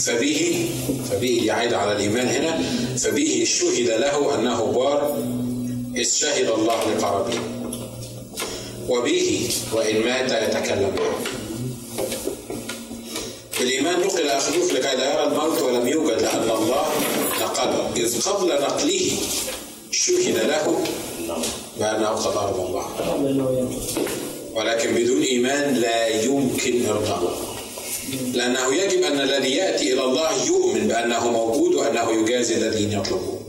فبه فبه يعيد على الإيمان هنا. فبه شهد له أنه بار إذ شهد الله لقربه. وبه وإن مات يتكلم. بالإيمان نقل أخلوف لكي لا يرى الموت ولم يوجد لأن الله نقله إذ قبل نقله شهد له بأنه قد أرضى الله. ولكن بدون إيمان لا يمكن إرضاءه لأنه يجب أن الذي يأتي إلى الله يؤمن بأنه موجود وأنه يجازي الذين يطلبون.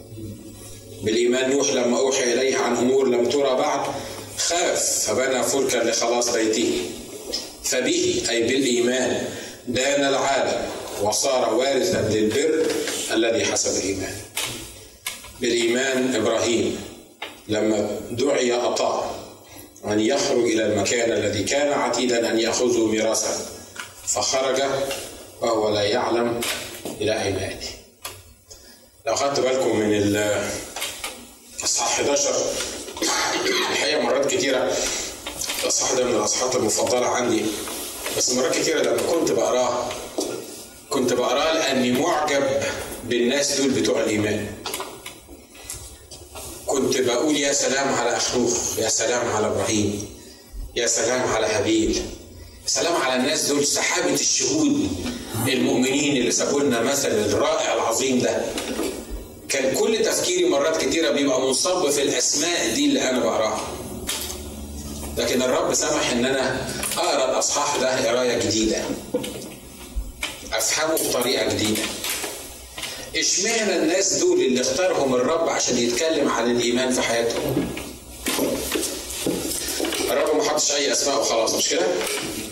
بالإيمان نوح لما أوحي إليه عن أمور لم ترى بعد خاف فبنى فلكا لخلاص بيته. فبه أي بالإيمان دان العالم وصار وارثا للبر الذي حسب الإيمان. بالإيمان إبراهيم لما دعي أطاع أن يخرج إلى المكان الذي كان عتيدا أن يأخذه ميراثا. فخرج وهو لا يعلم إلى أين يأتي. لو أخذت بالكم من الإصحاح 11 الحقيقة مرات كتيرة. الإصحاح ده من الأصحاحات المفضلة عندي. بس مرات كتيرة لما كنت بقراه كنت بقراه لأني معجب بالناس دول بتوع الإيمان. كنت بقول يا سلام على أخنوخ يا سلام على إبراهيم يا سلام على هابيل. سلام على الناس دول سحابة الشهود المؤمنين اللي سابوا لنا مثل الرائع العظيم ده. كان كل تفكيري مرات كتيرة بيبقى منصب في الأسماء دي اللي أنا بقراها. لكن الرب سمح إن أنا أقرأ الأصحاح ده قراية جديدة. أفهمه بطريقة جديدة. إشمعنى الناس دول اللي اختارهم الرب عشان يتكلم عن الإيمان في حياتهم؟ الرب ما حطش أي أسماء وخلاص مش كده؟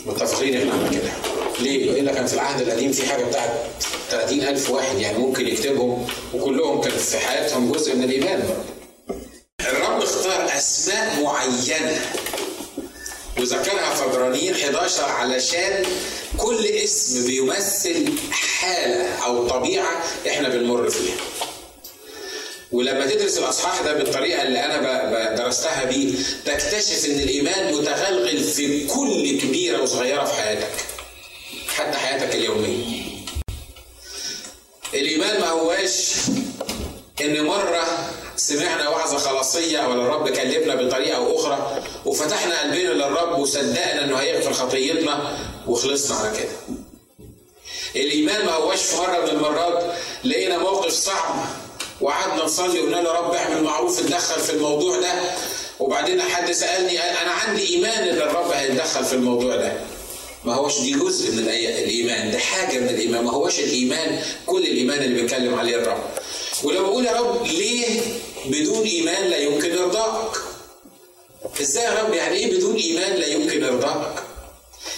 متفقين إحنا على كده ليه؟ وإلا كان في العهد القديم في حاجة بتاعت 30000 واحد يعني ممكن يكتبهم وكلهم كان في حياتهم جزء من الإيمان الرب اختار أسماء معينة وذكرها في عبرانيين 11 علشان كل اسم بيمثل حالة أو طبيعة إحنا بنمر فيها. ولما تدرس الأصحاح ده بالطريقة اللي أنا درستها بيه تكتشف إن الإيمان متغلغل في كل كبيرة وصغيرة في حياتك. حتى حياتك اليومية. الإيمان ما هواش إن مرة سمعنا وعظة خلاصية ولا الرب كلمنا بطريقة أو أخرى وفتحنا قلبنا للرب وصدقنا إنه هيغفر خطيتنا وخلصنا على كده. الإيمان ما هواش في مرة من المرات لقينا موقف صعب وقعدنا نصلي وقلنا له رب اعمل معروف اتدخل في الموضوع ده. وبعدين حد سألني أنا عندي إيمان إن الرب هيتدخل في الموضوع ده. ما هوش دي جزء من الإيمان ده حاجة من الإيمان. ما هوش الإيمان كل الإيمان اللي بيتكلم عليه الرب. ولما بقول يا رب ليه بدون إيمان لا يمكن إرضائك إزاي يا رب؟ يعني إيه بدون إيمان لا يمكن إرضائك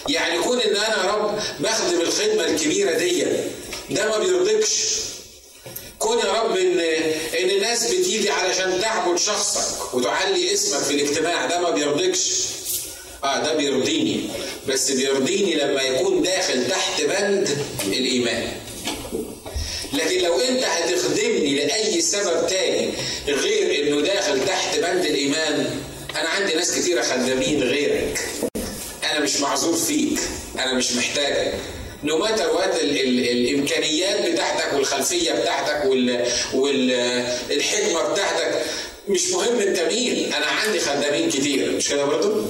يعني كون إن أنا يا رب بخدم الخدمة الكبيرة دي ده ما بيرضيكش كون يا رب ان إن الناس بتيجي علشان تعبد شخصك وتعلي اسمك في الاجتماع ده ما بيرضيكش آه ده بيرضيني. بس بيرضيني لما يكون داخل تحت بند الإيمان. لكن لو أنت هتخدمني لأي سبب تاني غير إنه داخل تحت بند الإيمان أنا عندي ناس كتيره خدامين غيرك. أنا مش معذور فيك. أنا مش محتاجك. no matter what الإمكانيات بتاعتك والخلفية بتاعتك والحكمه بتاعتك مش مهم انت مين. أنا عندي خدامين كتير مش كده برضه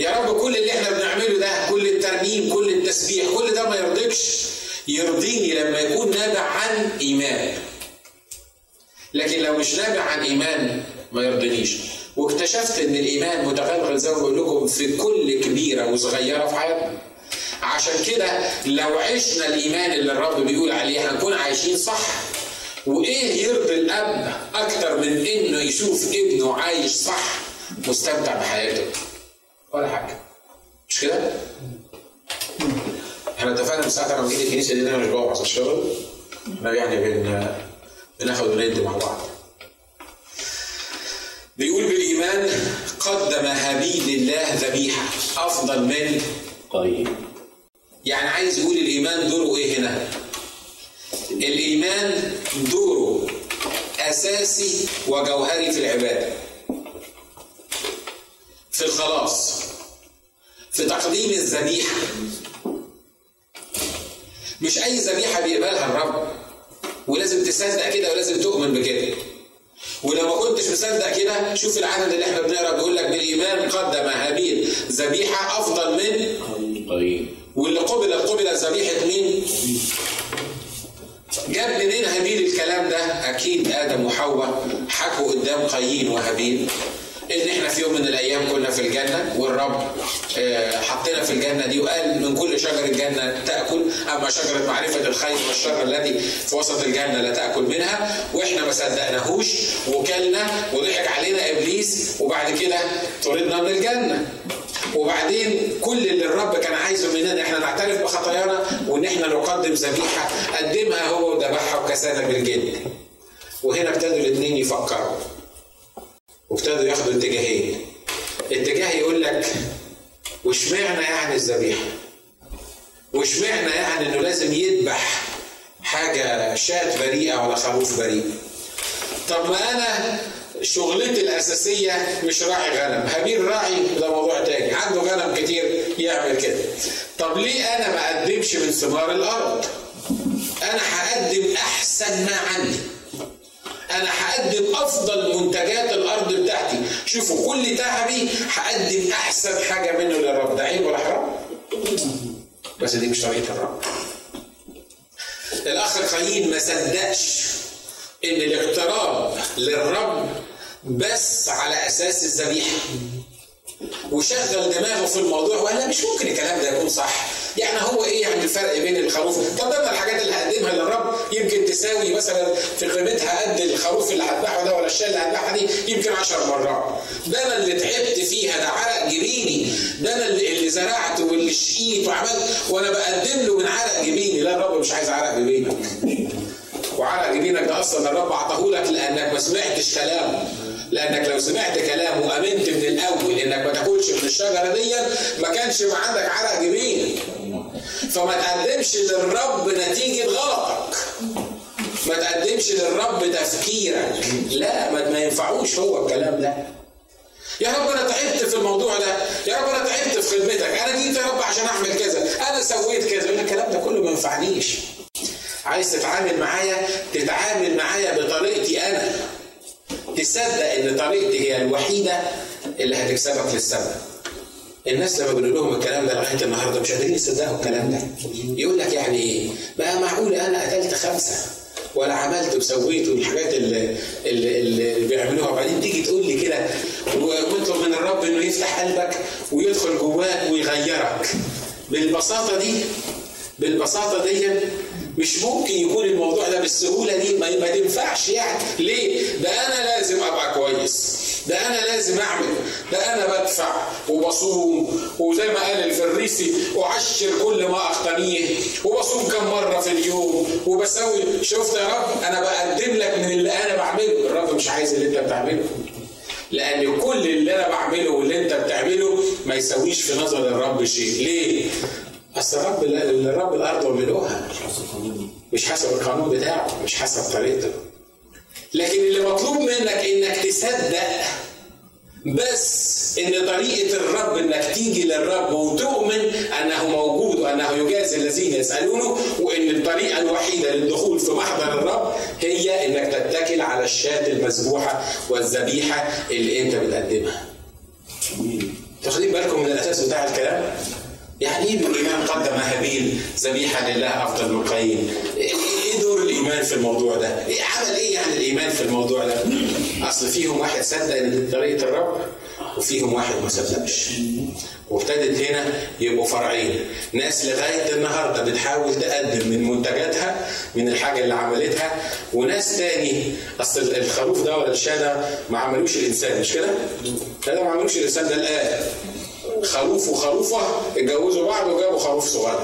يا رب كل اللي إحنا بنعمله ده كل الترنيم كل التسبيح كل ده ما يرضيكش يرضيني لما يكون نابع عن إيمان. لكن لو مش نابع عن إيمان ما يرضينيش واكتشفت إن الإيمان متغلغل زي ما بقول لكم في كل كبيرة وصغيرة في حياتنا. عشان كده لو عشنا الإيمان اللي الرب بيقول عليه هنكون عايشين صح؟ وإيه يرضي الأب أكتر من إنه يشوف ابنه عايش صح مستمتع بحياته؟ ولا حاجة. مش كده؟ إحنا اتفقنا من ساعة لما جيت الكنيسة دي أنا مش بوعظ الشغل إحنا يعني بن بناخد وندي مع بعض. بيقول بالإيمان قدم هابيل لله ذبيحة أفضل من طيب. يعني عايز يقول الإيمان دوره إيه هنا؟ الإيمان دوره أساسي وجوهري في العبادة. في الخلاص. في تقديم الذبيحة. مش أي ذبيحة بيقبلها الرب. ولازم تصدق كده ولازم تؤمن بكده. ولو ما كنتش مصدق كده شوف العدد اللي إحنا بنقرأ بيقول لك بالإيمان قدم هابيل ذبيحه أفضل من قايين واللي قبل قبل ذبيحه مين؟ جاب منين هابيل الكلام ده؟ أكيد آدم وحواء حكوا قدام قايين وهابيل إن إحنا في يوم من الأيام كنا في الجنة والرب آه، حطينا في الجنة دي وقال من كل شجر الجنه تأكل أما شجرة معرفة الخير والشر التي في وسط الجنة لا تأكل منها وإحنا ما صدقناهوش وكلنا وضحك علينا إبليس وبعد كده طردنا من الجنة وبعدين كل اللي الرب كان عايزه مننا إحنا نعترف بخطايانا وإن إحنا نقدم ذبيحة قدمها هو وذبحها وكسانا بالجد وهنا ابتدوا الاثنين يفكروا وابتدوا ياخدوا اتجاهين. اتجاه يقول لك واشمعنى يعني الذبيحة؟ واشمعنى يعني إنه لازم يذبح حاجة شاة بريئة ولا خروف بريء؟ طب ما أنا شغلتي الأساسية مش راعي غنم. هابيل راعي ده موضوع تاني. عنده غنم كتير يعمل كده. طب ليه أنا ما أقدمش من ثمار الأرض؟ أنا هقدم أحسن ما عندي. أنا هقدم أفضل منتجات الأرض بتاعتي. شوفوا كل تعبي هقدم أحسن حاجة منه للرب. ده عيب ولا حرام؟ بس دي مش طريقة الرب. الأخ قايين ما صدقش إن الاقتراب للرب بس على أساس الذبيحة. وشغل دماغه في الموضوع وقال مش ممكن الكلام ده يكون صح. يعني هو إيه يعني الفرق بين الخروف؟ طب ده الحاجات اللي هقدمها للرب. يمكن تساوي مثلا في قيمتها قد الخروف اللي هذبحه ده ولا الشاة اللي هذبحها دي يمكن 10 مرات. ده أنا اللي تعبت فيها ده عرق جبيني. ده أنا اللي, اللي زرعت واللي شقيت وعملت وأنا بقدم له من عرق جبيني. لا الرب مش عايز عرق جبينك وعرق جبينك ده أصلا الرب أعطاه لك لأنك ما سمعتش كلامه. لأنك لو سمعت كلامه وآمنت من الأول إنك ما تاكلش من الشجرة دي ما كانش عندك عرق جبين فما تقدمش للرب نتيجة غلطك. ما تقدمش للرب تفكيرك. لا ما ينفعوش هو الكلام ده. يا رب أنا تعبت في الموضوع ده. يا رب أنا تعبت في خدمتك. أنا جيت يا رب عشان أعمل كذا. أنا سويت كذا. الكلام ده كله ما ينفعنيش. عايز تتعامل معايا تتعامل معايا بطريقتي أنا. تصدق إن طريقتي هي الوحيدة اللي هتكسبك للسبب الناس لما بنقول لهم الكلام ده لغايه النهارده مش قادرين يصدقوا الكلام ده. يقول لك يعني إيه؟ بقى معقول؟ أنا قتلت خمسة ولا عملت وسويت والحاجات اللي, اللي, اللي بيعملوها. وبعدين تيجي تقول لي كده واطلب من الرب إنه يفتح قلبك ويدخل جواك ويغيرك. بالبساطة دي بالبساطة دي مش ممكن يكون الموضوع ده بالسهولة دي ما, تنفعش يعني. ليه؟ ده أنا لازم أبقى كويس. ده أنا لازم أعمل. ده أنا بدفع وبصوم وزي ما قال الفريسي اعشر كل ما اقتنيه وبصوم كم مرة في اليوم وبسوي. شفت يا رب؟ أنا بقدم لك من اللي أنا بعمله. الرب مش عايز اللي أنت بتعمله. لأن كل اللي أنا بعمله واللي أنت بتعمله ما يسويش في نظر الرب شيء. ليه؟ اصل الرب الرب الأرض وملؤها مش حسب القانون بتاعه مش حسب طريقته لكن اللي مطلوب منك إنك تصدق بس إن طريقة الرب إنك تيجي للرب وتؤمن أنه موجود وأنه يجازي الذين يسألونه وإن الطريقة الوحيدة للدخول في محضر الرب هي إنك تتكل على الشاة المذبوحة والذبيحة اللي أنت بتقدمها. تاخدين بالكم من الأساس بتاع الكلام؟ يعني إيه بالايمان قدم هابيل ذبيحة لله أفضل من قايين؟ إيه دور الإيمان في الموضوع ده؟ إيه عمل إيه يعني الإيمان في الموضوع ده؟ أصل فيهم واحد صدق إن طريقة الرب وفيهم واحد ما صدقش. وابتدت هنا يبقوا فرعين، ناس لغاية النهارده بتحاول تقدم من منتجاتها من الحاجة اللي عملتها وناس تاني أصل الخروف ده ولا الشاه ده ما عملوش الإنسان مش كده؟ ده ما عملوش الإنسان ده الاله خروف وخروفة اتجوزوا بعض وجابوا خروف صغير.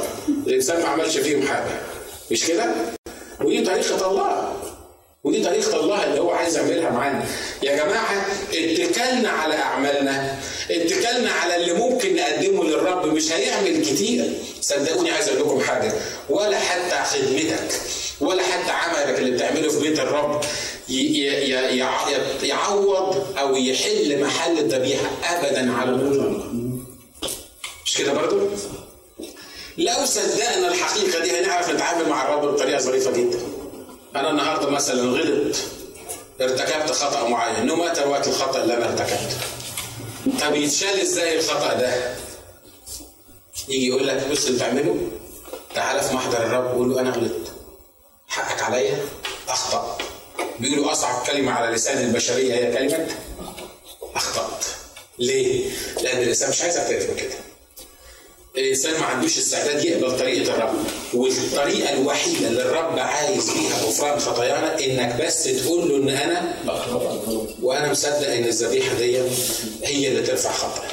الإنسان ما عملش فيهم حاجة. مش كده؟ ودي طريقة الله. ودي طريقة الله اللي هو عايز يعملها معانا. يا جماعة اتكلنا على أعمالنا، اتكلنا على اللي ممكن نقدمه للرب. مش هيعمل كتير. صدقوني عايز أقول لكم حاجة، ولا حتى خدمتك ولا حتى عملك اللي بتعمله في بيت الرب يعوض أو يحل محل الذبيحة أبدا على الأرض. مش كده برضو؟ لو صدقنا الحقيقة دي هنعرف نتعامل مع الرب بطريقة ظريفة جدا. أنا النهارده مثلا غلط ارتكبت خطأ معين. نو ماتر وقت الخطأ اللي أنا ارتكبته. طب يتشال إزاي الخطأ ده؟ يجي يقول لك بص اللي تعمله تعالى في محضر الرب وقول له أنا غلطت حقك عليا أخطأ. بيقولوا أصعب كلمة على لسان البشرية هي كلمة أخطأت. ليه؟ لأن الإنسان مش عايز يعترف بكده. الإنسان ما عندوش استعداد يقبل طريقة الرب. والطريقة الوحيدة اللي الرب عايز فيها غفران خطايانا إنك بس تقول له إن أنا وأنا مصدق إن الذبيحة دي هي اللي ترفع خطايا.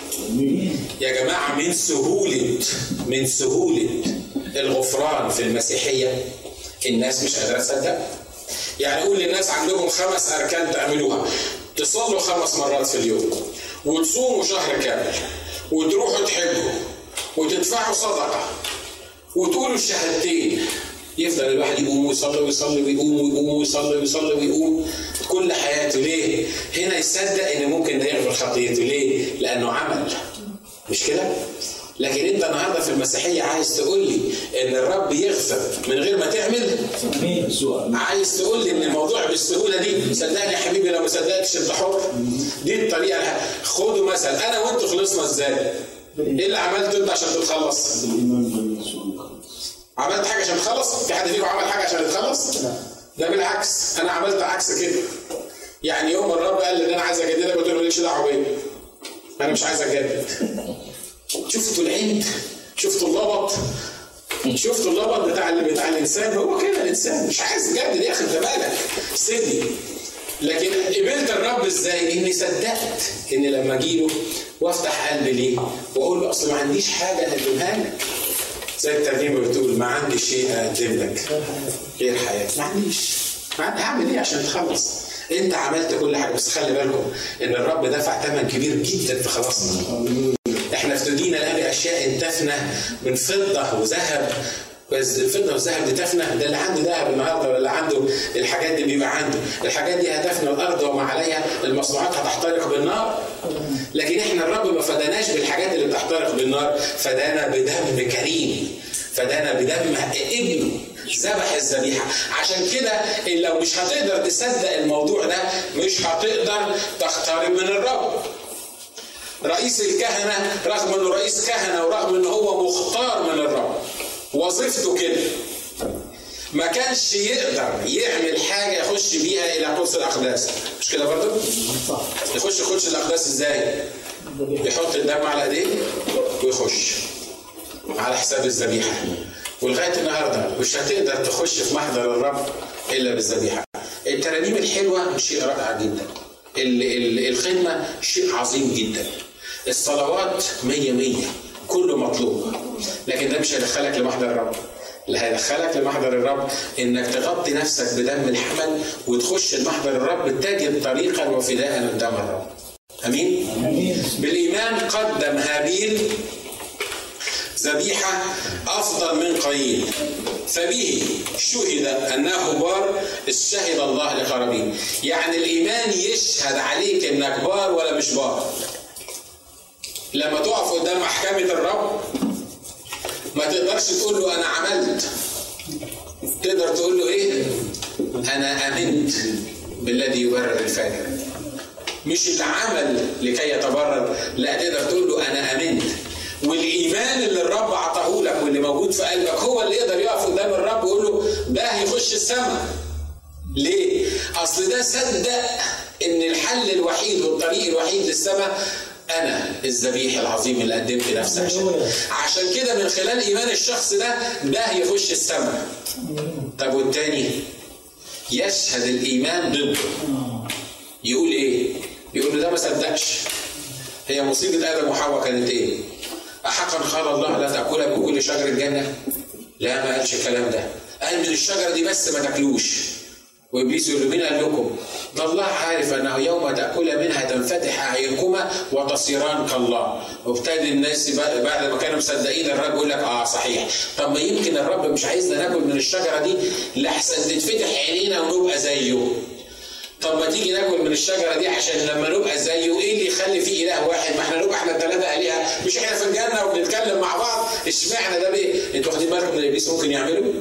يا جماعة من سهولة من سهولة الغفران في المسيحية الناس مش قادرة تصدق. يعني قول للناس عندهم خمس أركان تعملوها. تصلوا خمس مرات في اليوم وتصوموا شهر كامل وتروحوا تحجوا وتدفعوا صدقة. وتقولوا الشهادتين. يفضل الواحد يقوم ويصلي ويصلي ويقوم ويقوم ويصلي ويصلي ويقوم. كل حياته ليه؟ هنا يصدق إن ممكن ده يغفر خطيته. ليه؟ لأنه عمل. مش كده؟ لكن أنت النهارده في المسيحية عايز تقول لي إن الرب يغفر من غير ما تعمل؟ عايز تقول لي إن الموضوع بالسهولة دي صدقني يا حبيبي لو ما صدقتش أنت حر. دي الطريقة. خدوا مثل أنا وأنتوا خلصنا إزاي؟ إيه اللي عملته أنت عشان تتخلص؟ عملت حاجة عشان تخلص؟ في حد فيكم عمل حاجة عشان يتخلص؟ لا. بالعكس أنا عملت عكس كده. يعني يوم الرب قال لي أنا عايز اجددك قلت له مالكش دعوه بيا أنا مش عايز أجدد. شفتوا العند شفتوا اللبط شفتوا اللبط بتاع بتاع الإنسان؟ هو كده الإنسان مش عايز يجدد يا أخي أنت مالك؟ سيبني. لكن قبلت الرب إزاي؟ إني صدقت ان لما أجي له وأفتح قلبي ليه وأقول له أصل ما عنديش حاجة اقدمها لك زي الترجمه بتقول ما عندي شيء أقدم لك غير حياتي. ما عنديش. هعمل إيه عشان تخلص؟ أنت عملت كل حاجة بس خلي بالكم إن الرب دفع ثمن كبير جدا في خلاصنا. إحنا افتدينا الآن بأشياء تفنى من فضة وذهب بس الفضه والذهب دي تفنى ده اللي عنده ذهب النهارده اللي عنده الحاجات دي بيبقى عنده. الحاجات دي هتفنى الأرض وما عليها المصنوعات هتحترق بالنار. لكن إحنا الرب ما فداناش بالحاجات اللي بتحترق بالنار. فدانا بدم كريم. فدانا بدم ابنه ذبح الذبيحة. عشان كده لو مش هتقدر تصدق الموضوع ده مش هتقدر تقترب من الرب. رئيس الكهنة رغم إنه رئيس كهنة ورغم إنه هو مختار من الرب. وظيفته كده ما كانش يقدر يعمل حاجة يخش بيها إلى قدس الأقداس. مش كده برضه؟ صح. يخش قدس الأقداس إزاي؟ يحط الدم على ايديه ويخش. على حساب الذبيحة. ولغاية النهارده مش هتقدر تخش في محضر الرب إلا بالذبيحة. الترانيم الحلوة شيء رائع جدا. الخدمة شيء عظيم جدا. الصلوات مية مية. كله مطلوب. لكن ده مش هيدخلك لمحضر الرب. اللي هيدخلك لمحضر الرب إنك تغطي نفسك بدم الحمل وتخش لمحضر الرب تجد طريقا وفداء قدام الرب. آمين؟ آمين. بالإيمان قدم هابيل ذبيحة أفضل من قايين فبه شهد أنه بار شهد الله لقرابين يعني الإيمان يشهد عليك أنك بار ولا مش بار. لما تقف قدام محكمة الرب ما تقدرش تقول له أنا عملت تقدر تقول له إيه؟ أنا آمنت بالذي يبرر الفاجر مش العمل لكي يتبرر لا تقدر تقول له أنا آمنت والإيمان اللي الرب عطاه لك واللي موجود في قلبك هو اللي يقدر يقف قدام الرب ويقول له ده هيخش السماء ليه؟ أصل ده صدق إن الحل الوحيد والطريق الوحيد للسماء أنا الذبيح العظيم اللي قدمت نفسي عشان عشان كده من خلال إيمان الشخص ده ده يخش السماء. طب والتاني؟ يشهد الإيمان ضده. يقول إيه؟ يقول له ده ما صدقش. هي مصيبة آدم وحواء كانت إيه؟ أحقا قال الله لا تأكلها من كل شجر الجنة؟ لا ما قالش الكلام ده. قال من الشجرة دي بس ما تاكلوش. وابليس يقول له مين قال لكم؟ ده الله عارف أنه يوم تأكل منها تنفتح اعينكما وتصيران كالله. وابتدي الناس بعد ما كانوا مصدقين الرب يقول لك آه صحيح. طب ما يمكن الرب مش عايزنا ناكل من الشجرة دي؟ لحسن تتفتح عينينا ونبقى زيه. طب ما تيجي ناكل من الشجرة دي عشان لما نبقى زيه إيه اللي يخلي فيه إله واحد؟ ما إحنا نبقى إحنا الثلاثه الهه مش إحنا في الجنة وبنتكلم مع بعض؟ إشمعنى ده بيه أنتوا واخدين بالكم ان ابليس ممكن يعمله؟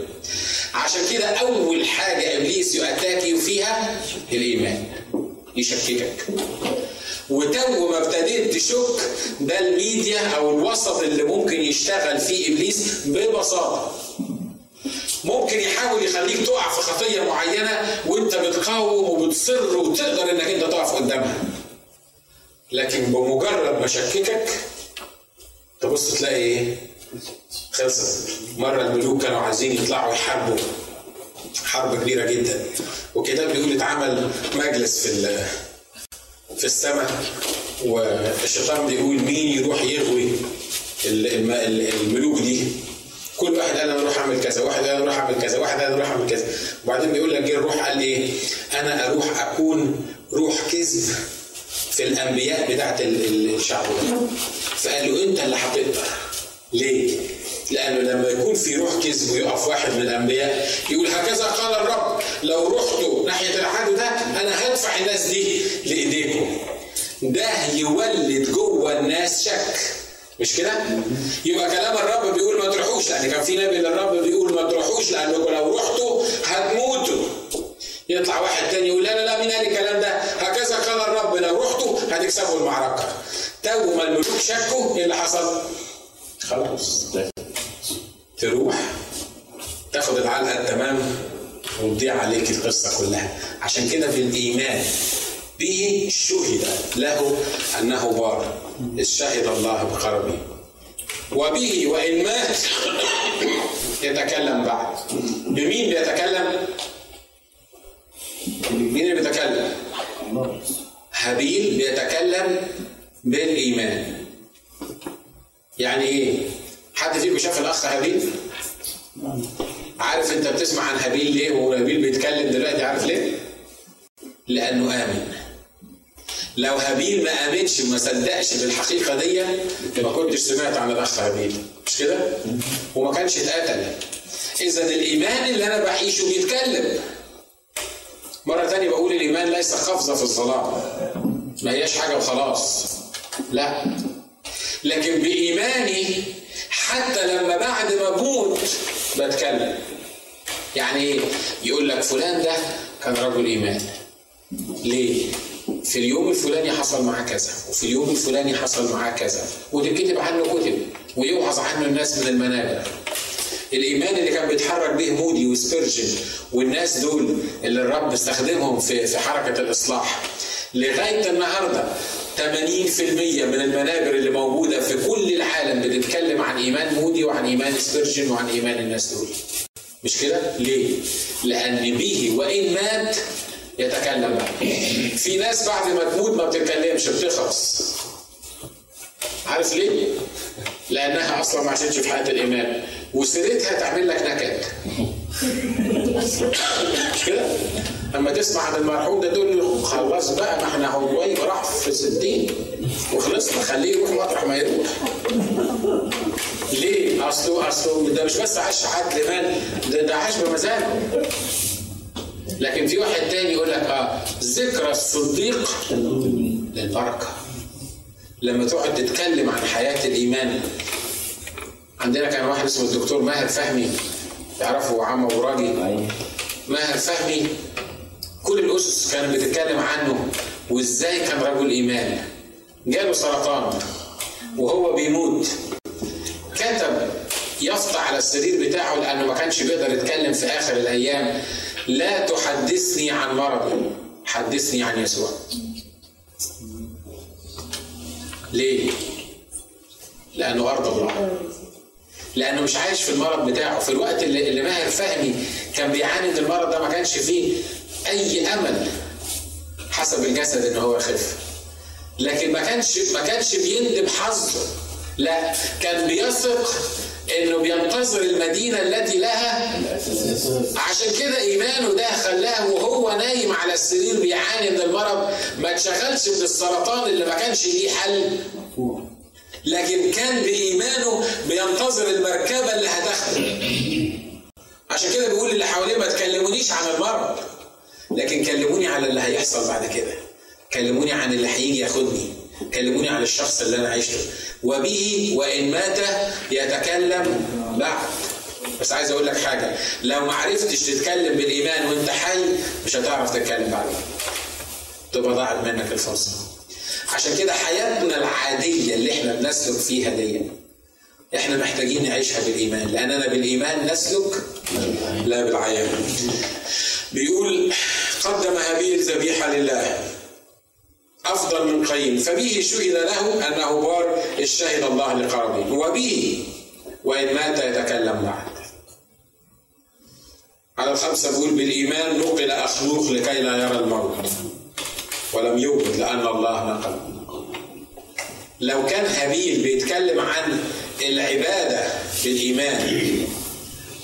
عشان كده أول حاجة إبليس يؤتاكي فيها الإيمان يشككك. وتو ما ابتديت تشك ده الميديا أو الوسط اللي ممكن يشتغل فيه إبليس ببساطة. ممكن يحاول يخليك تقع في خطيه معينة وأنت بتقاوم وبتصر وتقدر إنك أنت تقف قدامها. لكن بمجرد ما شككك تبص تلاقي إيه؟ خلصت مرة الملوك كانوا عايزين يطلعوا يحاربوا حرب كبيرة جدا. والكتاب بيقول اتعمل مجلس في في السماء والشيطان بيقول مين يروح يغوي الملوك دي؟ كل واحد قال أنا أروح أعمل كذا واحد قال أنا أروح أعمل كذا واحد قال أنا أروح أعمل كذا. وبعدين بيقول لك جه الروح قال إيه؟ أنا أروح أكون روح كذب في الأنبياء بتاعت الشعب ده. فقال له أنت اللي هتقدر ليه؟ لأنه لما يكون في روح كذب ويقف واحد من الأنبياء يقول هكذا قال الرب لو رحتوا ناحية العدو ده أنا هدفع الناس دي لإيديكم ده يولد جوه الناس شك مش كده؟ يبقى كلام الرب بيقول ما تروحوش لأن كان في نبي للرب بيقول ما تروحوش لأنكم لو رحتوا هتموتوا يطلع واحد تاني يقول لا لا لا مين قال الكلام ده؟ هكذا قال الرب لو رحتوا هتكسبوا المعركة. تو ما الملوك شكوا إيه اللي حصل؟ خلاص تروح تاخد العلقة التمام وتضيع عليك القصة كلها. عشان كده في الإيمان به شهد له أنه بار. إذ شهد الله بقربه. وبه وإن مات يتكلم بعد. بمين بيتكلم؟ مين اللي بيتكلم؟ هابيل بيتكلم بالإيمان. يعني إيه؟ حد فيكم شاف الأخ هابيل؟ عارف أنت بتسمع عن هابيل ليه وهو هابيل بيتكلم دلوقتي عارف ليه؟ لأنه آمن. لو هابيل ما آمنش وما صدقش بالحقيقة دي ما كنتش سمعت عن الأخ هابيل مش كده؟ وما كانش اتقتل. إذا الإيمان اللي أنا بعيشه بيتكلم. مرة ثانية بقول الإيمان ليس قفزة في الظلام. ما هياش حاجة وخلاص. لا لكن بإيماني حتى لما بعد ما أموت بتكلم يعني إيه؟ يقول لك فلان ده كان رجل إيمان ليه؟ في اليوم الفلاني حصل معاه كذا وفي اليوم الفلاني حصل معاه كذا وتتكتب عنه كتب ويوعظ عنه الناس من المنابر الإيمان اللي كان بيتحرك به مودي وسبيرجن والناس دول اللي الرب استخدمهم في في حركة الإصلاح لغاية النهارده 80% من المنابر اللي موجودة في كل العالم بتتكلم عن إيمان مودي وعن إيمان سبيرجن وعن إيمان الناس دول مش كده؟ ليه؟ لأن به وإن مات يتكلم بقى. في ناس بعد ما تموت ما بتتكلمش بتخلص عارف ليه؟ لأنها أصلا ما عاشتش في حياة الإيمان وسيرتها تعمل لك نكد مش كده؟ أما تسمع عن المرحوم ده تقول له خلاص بقى ما إحنا هو راح في الستين وخلصنا خليه يروح مطرح ما يروح. ليه؟ أصله أصله ده مش بس عاش عدل مال ده ده عاش بمزاجه لكن في واحد تاني يقول لك آه ذكرى الصديق للبركة. لما تقعد تتكلم عن حياة الإيمان. عندنا كان واحد اسمه الدكتور ماهر فهمي تعرفوا عم ابو راجي ماهر فهمي كل الأسس كانت بتتكلم عنه وإزاي كان رجل إيمان. جاله سرطان وهو بيموت. كتب يافطة على السرير بتاعه لأنه ما كانش بيقدر يتكلم في آخر الأيام. لا تحدثني عن مرضي حدثني عن يسوع. ليه؟ لأنه أرض الله. لأنه مش عايش في المرض بتاعه. في الوقت اللي, اللي ماهر فهمي كان بيعاني من المرض ده ما كانش فيه. أي أمل حسب الجسد إن هو يخف لكن ما كانش ما كانش بيندم حظه. لا كان بيثق إنه بينتظر المدينة التي لها. عشان كده إيمانه ده خلاه وهو نايم على السرير بيعاني من المرض. ما اتشغلش بالسرطان اللي ما كانش ليه حل. لكن كان بإيمانه بينتظر المركبة اللي هتاخده. عشان كده بيقول اللي حواليه ما تكلمونيش عن المرض. لكن كلموني على اللي هيحصل بعد كده. كلموني عن اللي هيجي ياخدني. كلموني عن الشخص اللي أنا عشته وبه وإن مات يتكلم بعد. بس عايز أقول لك حاجة. لو ما عرفتش تتكلم بالإيمان وأنت حي مش هتعرف تتكلم بعد. تبقى ضاعت منك الفرصة. عشان كده حياتنا العادية اللي إحنا بنسلك فيها دي إحنا محتاجين نعيشها بالإيمان لاننا بالإيمان نسلك لا بالعيان. بيقول قدم هابيل ذبيحة لله. أفضل من قايين فبه شهد له أنه بار الشهد الله لقربه. وبه وإن مات يتكلم بعد. على الخمسة بيقول بالإيمان نقل أخلوق لكي لا يرى الموت. ولم يوجد لأن الله نقل. لو كان هابيل بيتكلم عن العبادة بالإيمان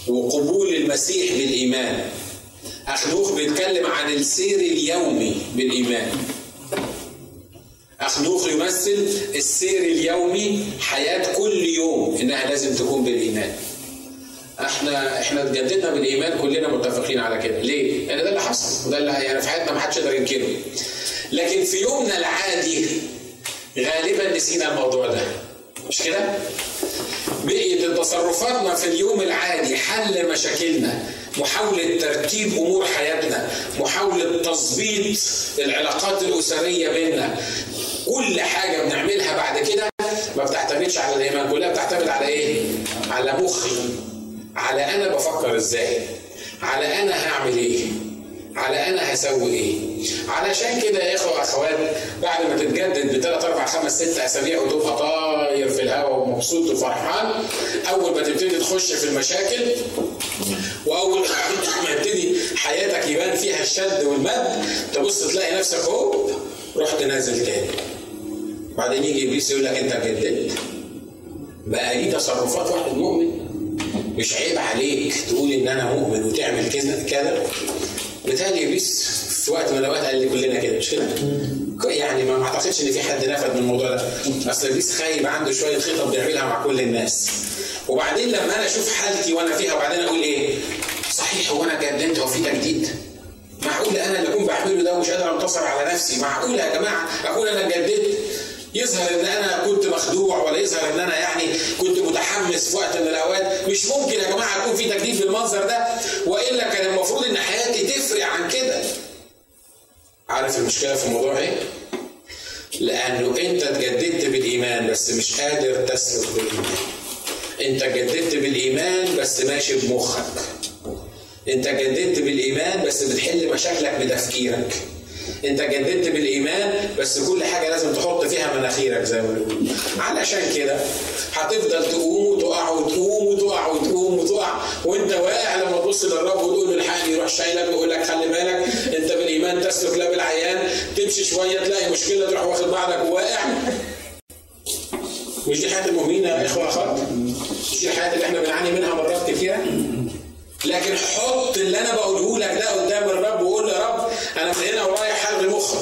وقبول المسيح بالإيمان. أخنوخ بيتكلم عن السير اليومي بالإيمان. أخنوخ يمثل السير اليومي حياة كل يوم إنها لازم تكون بالإيمان. إحنا إحنا اتجددنا بالإيمان كلنا متفقين على كده. ليه؟ لأن ده اللي حصل وده اللي يعني في حياتنا ما حدش يقدر ينكره. لكن في يومنا العادي غالبا نسينا الموضوع ده. مش كده؟ بقيت تصرفاتنا في اليوم العادي حل مشاكلنا محاولة ترتيب أمور حياتنا محاولة تظبيط العلاقات الأسرية بيننا. كل حاجة بنعملها بعد كده ما بتعتمدش على الإيمان كلها بتعتمد على إيه؟ على مخي. على أنا بفكر إزاي؟ على أنا هعمل إيه؟ على أنا هسوي إيه؟ علشان كده يا إخوة وأخوات بعد ما تتجدد بثلاث أربع خمس ست أسابيع وتبقى طاير في الهواء ومبسوط وفرحان أول ما تبتدي تخش في المشاكل وأول ما يبتدي حياتك يبان فيها الشد والمد تبص تلاقي نفسك هوب رحت نازل تاني. بعدين يجي إبليس يقول لك أنت جددت. بقى دي تصرفات واحد مؤمن؟ مش عيب عليك تقول إن أنا مؤمن وتعمل كذا كذا. بالتالي ابليس في وقت من الأوقات قال لي كلنا كده مش كده؟ يعني ما أعتقدش إن في حد نفذ من الموضوع ده أصل ابليس خايب عنده شوية خطط بيعملها مع كل الناس وبعدين لما أنا أشوف حالتي وأنا فيها وبعدين أقول إيه؟ صحيح هو أنا جددت هو في تجديد؟ معقول أنا اللي أكون بعمله ده ومش قادر أنتصر على نفسي؟ معقول يا جماعة أكون أنا جددت؟ يظهر إن أنا كنت مخدوع ولا يظهر إن أنا يعني كنت متحمس في وقت من الأوقات. مش ممكن يا جماعة يكون في تجديد بالمنظر ده. وإلا كان المفروض إن حياتي تفرق عن كده. عارف المشكلة في الموضوع إيه؟ لأنه أنت اتجددت بالإيمان بس مش قادر تسلك بالإيمان. أنت جددت بالإيمان بس ماشي بمخك. أنت جددت بالإيمان بس بتحل مشاكلك بتفكيرك. انت جددت بالإيمان بس كل حاجة لازم تحط فيها مناخيرك زي ما بيقولوا. علشان كده هتفضل تقوم وتقع وتقوم وتقع وتقوم وتقع. وانت واقع لما تبص للرب وتقول له الحقني يروح شايلك ويقول لك خلي بالك انت بالإيمان تسلك لا بالعيان تمشي شوية تلاقي مشكلة تروح واخد بعضك وواقع مش دي حياة المؤمنين يا إخوة أخوات؟ مش دي الحياة اللي إحنا بنعاني منها مرات كثيره لكن حط اللي أنا بقوله لك ده قدام الرب وقول يا رب أنا من هنا ورايح هلغي مخك.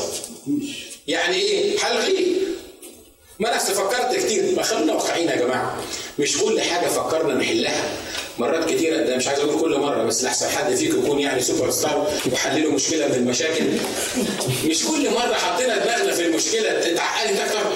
يعني إيه؟ هلغيه ما أنا فكرت كتير. ما خلينا واقعيين يا جماعة. مش كل حاجة فكرنا نحلها. مرات كتيرة ده مش عايز أقول كل مرة بس لحسن حد فيكم يكون يعني سوبر ستار وحللوا مشكلة من المشاكل. مش كل مرة حطينا دماغنا في المشكلة تعقدت أكتر.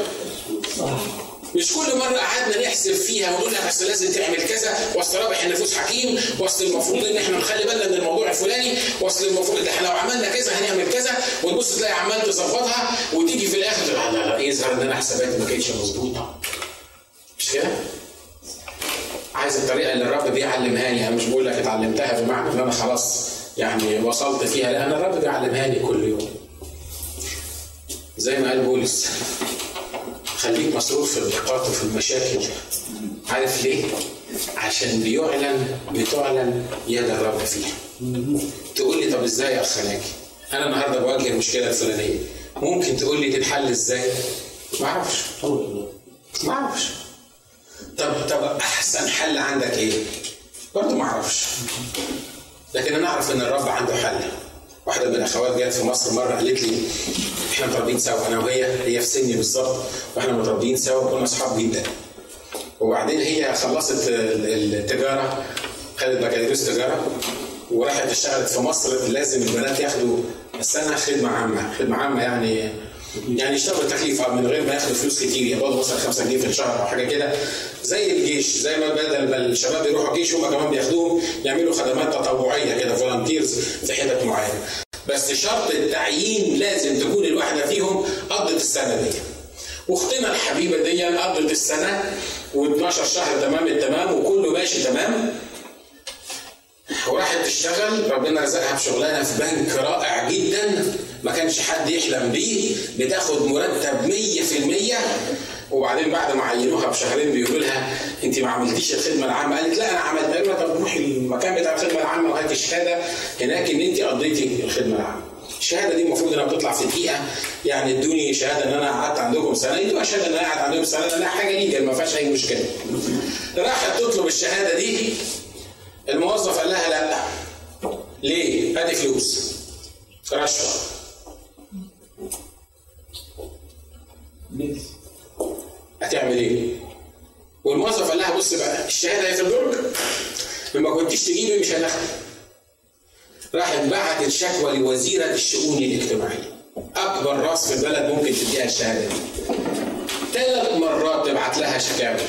مش كل مرة قعدنا نحسب فيها ونقول لك اصل لازم تعمل كذا واصل رابح النفوس حكيم واصل المفروض إن إحنا نخلي بالنا من الموضوع الفلاني واصل المفروض إن إحنا لو عملنا كذا هنعمل كذا وتبص تلاقي عمال تظبطها وتيجي في الآخر لا لا لا يظهر إن أنا حساباتي ما كانتش مظبوطة مش كده؟ عايز الطريقة اللي الرب بيعلمها لي أنا مش بقول لك اتعلمتها بمعنى إن أنا خلاص يعني وصلت فيها لأن الرب بيعلمها لي كل يوم زي ما قال بولس خليك مصروف في الضيقات وفي المشاكل عارف ليه؟ عشان بيعلن بتعلن يد الرب فيها تقول لي طب إزاي يا أخ؟ أنا النهارده بواجه المشكلة الفلانية ممكن تقول لي تتحل إزاي؟ ما أعرفش ما أعرفش طب طب أحسن حل عندك إيه؟ برضه ما أعرفش لكن أنا أعرف إن الرب عنده حل واحدة من الأخوات جت في مصر مرة قالت لي إحنا متربيين سوا. أنا وهي هي في سني بالظبط وإحنا متربيين سوا وكنا أصحاب جدا. وبعدين هي خلصت التجارة خدت بكالوريوس تجارة وراحت اشتغلت في مصر. لازم البنات ياخدوا السنة خدمة عامة، خدمة عامة يعني يعني يشتغلوا تكليف من غير ما ياخدوا فلوس كتير يقبضوا مثلا 5 جنيه في الشهر أو حاجة كده. زي الجيش زي ما بدل ما الشباب يروحوا الجيش هم كمان بياخدوهم يعملوا خدمات تطوعية كده فولنتيرز في حتت معينة. بس شرط التعيين لازم تكون الواحده فيهم قضت السنة دي. واختنا الحبيبة دي قضت السنة و12 شهر تمام التمام وكله ماشي تمام. وراحت تشتغل ربنا رزقها بشغلانة في بنك رائع جدا. ما كانش حد يحلم بيه بتاخد مرتب 100% وبعدين بعد ما عينوها بشهرين بيقولوا لها أنت ما عملتيش الخدمة العامة. قالت لا أنا عملتها لها طب روحي المكان بتاع الخدمة العامة وهاتي شهاده هناك إن أنت قضيتي الخدمة العامة. الشهادة دي المفروض إنها بتطلع في دقيقة يعني إدوني شهادة إن أنا قعدت عندكم سنة. يدوها شهاده إن أنا قعدت عندكم سنة ده حاجة ليجل ما فيهاش أي مشكلة. راحت تطلب الشهادة دي. الموظف قال لها لا ليه؟ ادي فلوس. رشوه هتعمل إيه؟ والموظف قال لها بص بقى الشهادة هي في الدرج لما كنتيش تجيبي مش هتاخدي راحت بعتت شكوى لوزيرة الشؤون الاجتماعية. أكبر رأس في البلد ممكن تديها الشهادة دي. ثلاث مرات تبعت لها شكاوى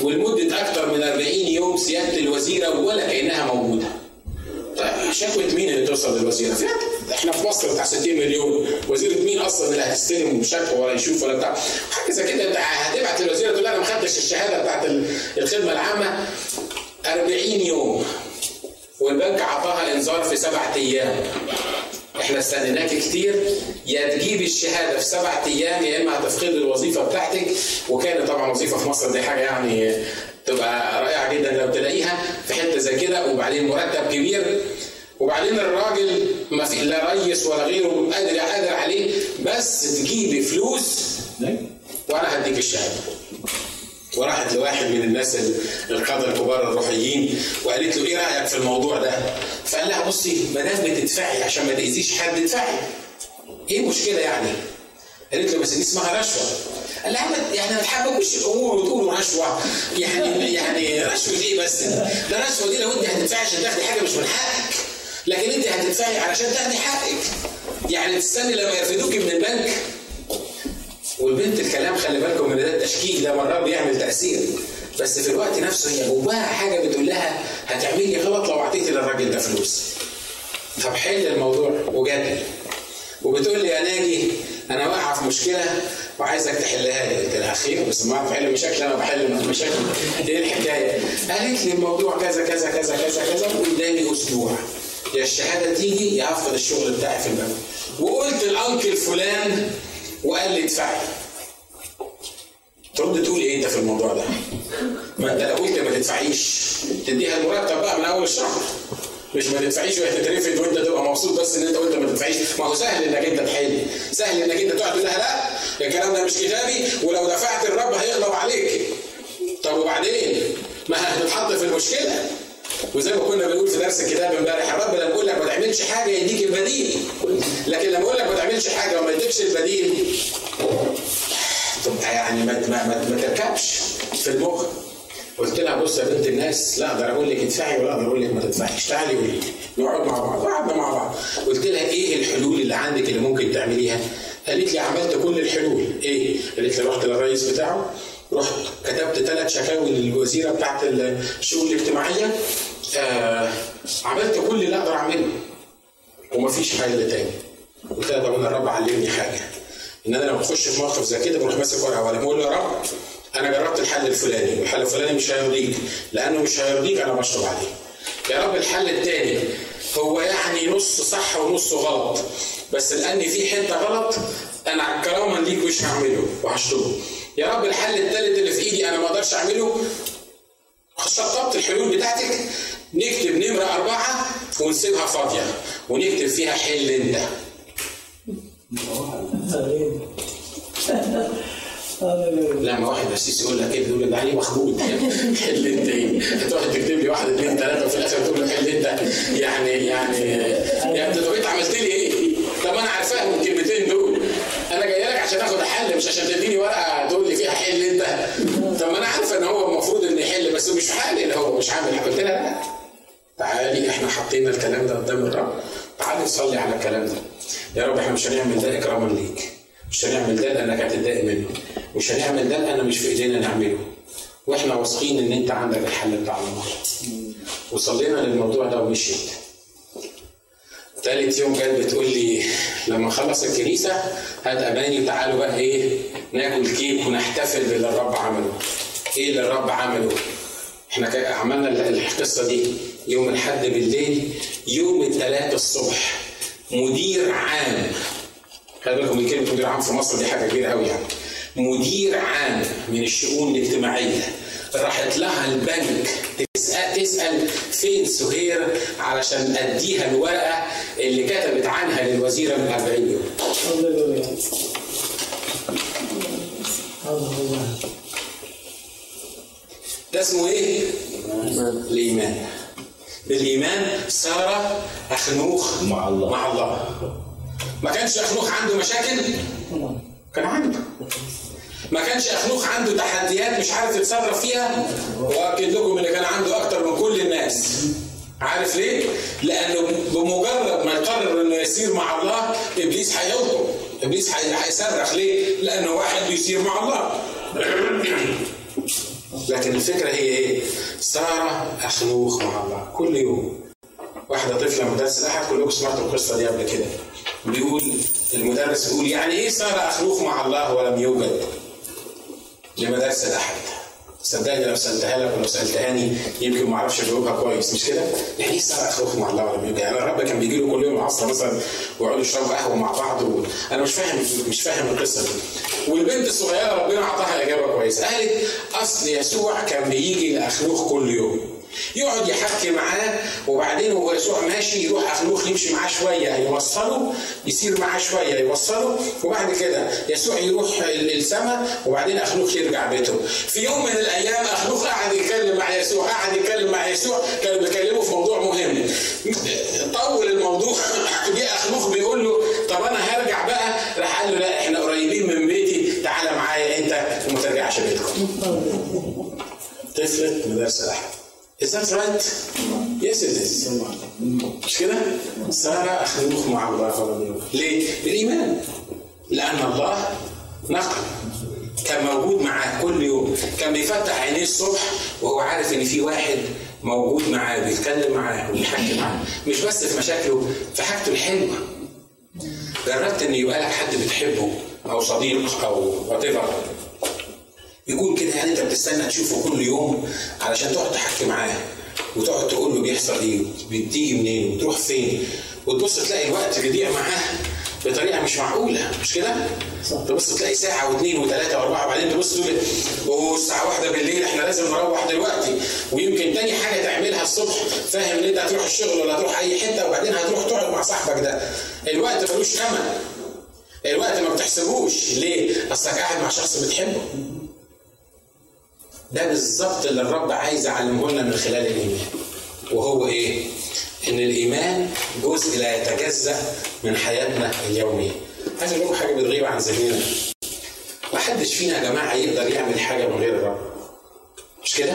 ولمدة أكثر من 40 يوم سيادة الوزيرة ولا كأنها موجودة. شكوى مين اللي توصل للوزيرة؟ إحنا في مصر بتاع 60 مليون، وزيرة مين أصلا اللي هتستلم شكوى ولا يشوف ولا بتاع؟ حاجة زي كده هتبعت للوزيرة تقول لها أنا ما خدتش الشهادة بتاعت الخدمة العامة 40 يوم والبنك عطاها إنذار في سبعة أيام. إحنا استنيناك كتير يا تجيب الشهادة في سبعة أيام يا إما هتفقد الوظيفة بتاعتك وكانت طبعا وظيفة في مصر دي حاجة يعني تبقى رائعة جدا لو تلاقيها في حتة زي كده وبعدين مرتب كبير وبعدين الراجل ما في لا ريس ولا غيره قادر قادر عليه بس تجيبي فلوس وأنا هديك الشهادة وراحت لواحد من الناس القادة الكبار الروحيين وقالت له إيه رأيك في الموضوع ده؟ فقال لها بصي ما دام بتدفعي عشان ما تأذيش حد ادفعي. إيه المشكلة يعني؟ قالت له بس دي اسمها رشوة. قال لها يعني ما تحبكوش الأمور وتقولوا رشوة يعني يعني رشوة إيه بس؟ ده رشوة دي لو أنت هتدفعي عشان تاخدي حاجة مش من حقك. لكن أنت هتدفعي علشان تاخدي حقك. يعني تستني لما يرفدوكي من البنك والبنت الكلام خلي بالكم إن ده التشكيك ده مرات بيعمل تأثير بس في الوقت نفسه هي جواها حاجة بتقول لها هتعملي غلط لو أعطيتي للراجل ده فلوس. طب حل الموضوع وجدل. وبتقول لي يا ناجي أنا واقعه في مشكلة وعايزك تحلها لي. قلت لها ما بحل مشاكل أنا بحل مشاكل. إيه الحكاية؟ قالت لي الموضوع كذا كذا كذا كذا كذا قدامي أسبوع. يا الشهادة تيجي يا افقد الشغل بتاعي في البنك. وقلت الانكل فلان وقال لي ادفعي. ترد تقول إيه أنت في الموضوع ده؟ ما أنت لو قلت ما تدفعيش. تديها المرتب بقى من أول الشهر مش ما تدفعيش وهي تترفد وانت تبقى مبسوط بس ان انت قلت ما تدفعيش ما هو سهل انك انت تحل. سهل انك انت تقعد تقول لها لا الكلام ده مش كتابي ولو دفعت الرب هيغضب عليك. طب وبعدين؟ ما هتتحط في المشكلة. وزي ما كنا بنقول في درس الكتاب امبارح الرب لما يقول لك ما تعملش حاجة يديك البديل. لكن لما يقول لك ما تعملش حاجة وما يديكش البديل تبقى يعني ما, ما, ما تركبش في المخ. قلت لها بص يا بنت الناس لا أقدر أقول لك ادفعي ولا أقدر أقول لك ما تدفعيش تعالي قولي. لي نقعد مع بعض قعدنا مع بعض. قلت لها إيه الحلول اللي عندك اللي ممكن تعمليها؟ قالت لي عملت كل الحلول. إيه؟ قالت لي رحت للرئيس بتاعه رحت كتبت ثلاث شكاوي للوزيرة بتاعت الشؤون الاجتماعية. آه عملت كل اللي أقدر أعمله. ومفيش حل تاني. قلت لها طب أنا الرب علمني حاجة. إن أنا لما بخش في موقف زي كده بروح ماسك ورقة وقلم أقول له يا رب أنا جربت الحل الفلاني والحل الفلاني مش هيرضيك لأنه مش هيرضيك أنا بشطب عليه. يا رب الحل الثاني هو يعني نص صح ونص غلط بس لأن في حتة غلط أنا كراما ليك مش هعمله وهشطبه يا رب الحل الثالث اللي في إيدي أنا ما أقدرش أعمله شطبت الحلول بتاعتك نكتب نمرة أربعة ونسيبها فاضية ونكتب فيها حل أنت. لما واحد بسيس يقول لك كده يقول ده عليه مخبوط حل أنت إيه؟ تقعد تكتب لي واحد اثنين ثلاثة وفي الآخر تقول له حل أنت يعني يعني يعني أنت طب أنت عملت لي إيه؟ طب أنا عارفاها من الكلمتين دول أنا جاي لك عشان آخد حل مش عشان تديني ورقة تقول لي فيها حل أنت طب ما أنا عارفه إن هو المفروض انه يحل بس مش حل هو مش عامل قلت لها لا تعالي إحنا حطينا الكلام ده قدام الرب تعالي نصلي على الكلام ده يا رب إحنا مش هنعمل ده اكراما ليك مش هنعمل ده لأنك هتتضايق منه مش هنعمل ده لأن مش في إيدينا نعمله وإحنا واثقين إن أنت عندك الحل بتاع الموضوع وصلينا للموضوع ده ومشيت تالت يوم جت بتقول لي لما نخلص الكنيسة هات اماني وتعالوا بقى إيه ناكل كيك ونحتفل باللي الرب عمله. إيه اللي الرب عمله؟ إحنا عملنا القصة دي يوم الحد بالليل يوم الثلاث الصبح مدير عام خلي بالكم من كلمة مدير عام في مصر دي حاجة كبيرة قوي يعني مدير عام من الشؤون الاجتماعية راحت لها البنك تسأل, تسأل فين سهير علشان أديها الورقة اللي كتبت عنها للوزيرة من 40 يوم. ده اسمه إيه؟ الإيمان. بالإيمان صار أخنوخ مع الله مع الله. ما كانش أخنوخ عنده مشاكل؟ كان عنده. ما كانش أخنوخ عنده تحديات مش عارف يتصرف فيها واكد لكم إن كان عنده أكتر من كل الناس عارف ليه؟ لأنه بمجرد ما يقرر إنه يسير مع الله إبليس هيغضب إبليس هيصرخ ليه؟ لأنه واحد بيسير مع الله لكن الفكرة هي إيه؟ صار أخنوخ مع الله كل يوم واحدة طفلة مدرس الأحد كلكم سمعتوا القصة دي قبل كده بيقول المدرس بيقول يعني إيه صار اخنوخ مع الله ولم يوجد؟ لمدارس الأحد صدقني لو سألتها لك ولو سألتهاني يمكن ما أعرفش اجاوبها كويس مش كده؟ يعني إيه صار أخوك مع الله ولا يعني الرب كان بيجي له كل يوم العصر مثلا ويقعدوا يشربوا قهوة مع بعض و... أنا مش فاهم مش فاهم القصة دي. والبنت الصغيرة ربنا اعطاها إجابة كويسة قالت أصل يسوع كان بيجي لاخنوخ كل يوم يقعد يحكي معاه وبعدين وهو يسوع ماشي يروح اخنوخ يمشي معاه شوية يوصله يسير معاه شوية يوصله وبعد كده يسوع يروح السماء وبعدين أخنوخ يرجع بيته. في يوم من الأيام أخنوخ قعد يتكلم مع يسوع قعد يتكلم مع يسوع كان بيكلمه في موضوع مهم. طول الموضوع جه أخنوخ بيقول له طب أنا هرجع بقى راح قال له لا إحنا قريبين من بيتي تعالى معايا أنت وما ترجعش بيتكم. طفلة مدرسة الاحد. Is that right? Yes it is. مش كده؟ صار أخنوخ مع الله ليه؟ بالإيمان. لأن الله نقل. كان موجود معاه كل يوم، كان بيفتح عينيه الصبح وهو عارف إن في واحد موجود معاه بيتكلم معاه ويحكي معاه، مش بس في مشاكله، في حاجته الحلوة. جربت إن يبقى لك حد بتحبه أو صديق أو وات يقول كده يعني انت بتستنى تشوفه كل يوم علشان تقعد تحكي معاه وتقعد تقول له بيحصل إيه بتيجي منين وتروح فين وتبص تلاقي الوقت بيضيع معاه بطريقة مش معقولة مش كده؟ تبص تلاقي ساعة واثنين وثلاثة وأربعة وبعدين تبص تقول أوه الساعة واحدة بالليل إحنا لازم نروح دلوقتي. ويمكن تاني حاجة تعملها الصبح فاهم إن أنت هتروح الشغل ولا هتروح أي حتة وبعدين هتروح تقعد مع صاحبك ده. الوقت ملوش ثمن الوقت ما بتحسبوش. ليه؟ اصلك قاعد مع شخص بتحبه. ده بالظبط اللي الرب عايز يعلمه لنا من خلال الإيمان. وهو إيه؟ إن الإيمان جزء لا يتجزأ من حياتنا اليومية. عايز أقول لكم حاجة بتغيب عن ذهننا. ما حدش فينا يا جماعة يقدر يعمل حاجة من غير الرب. مش كده؟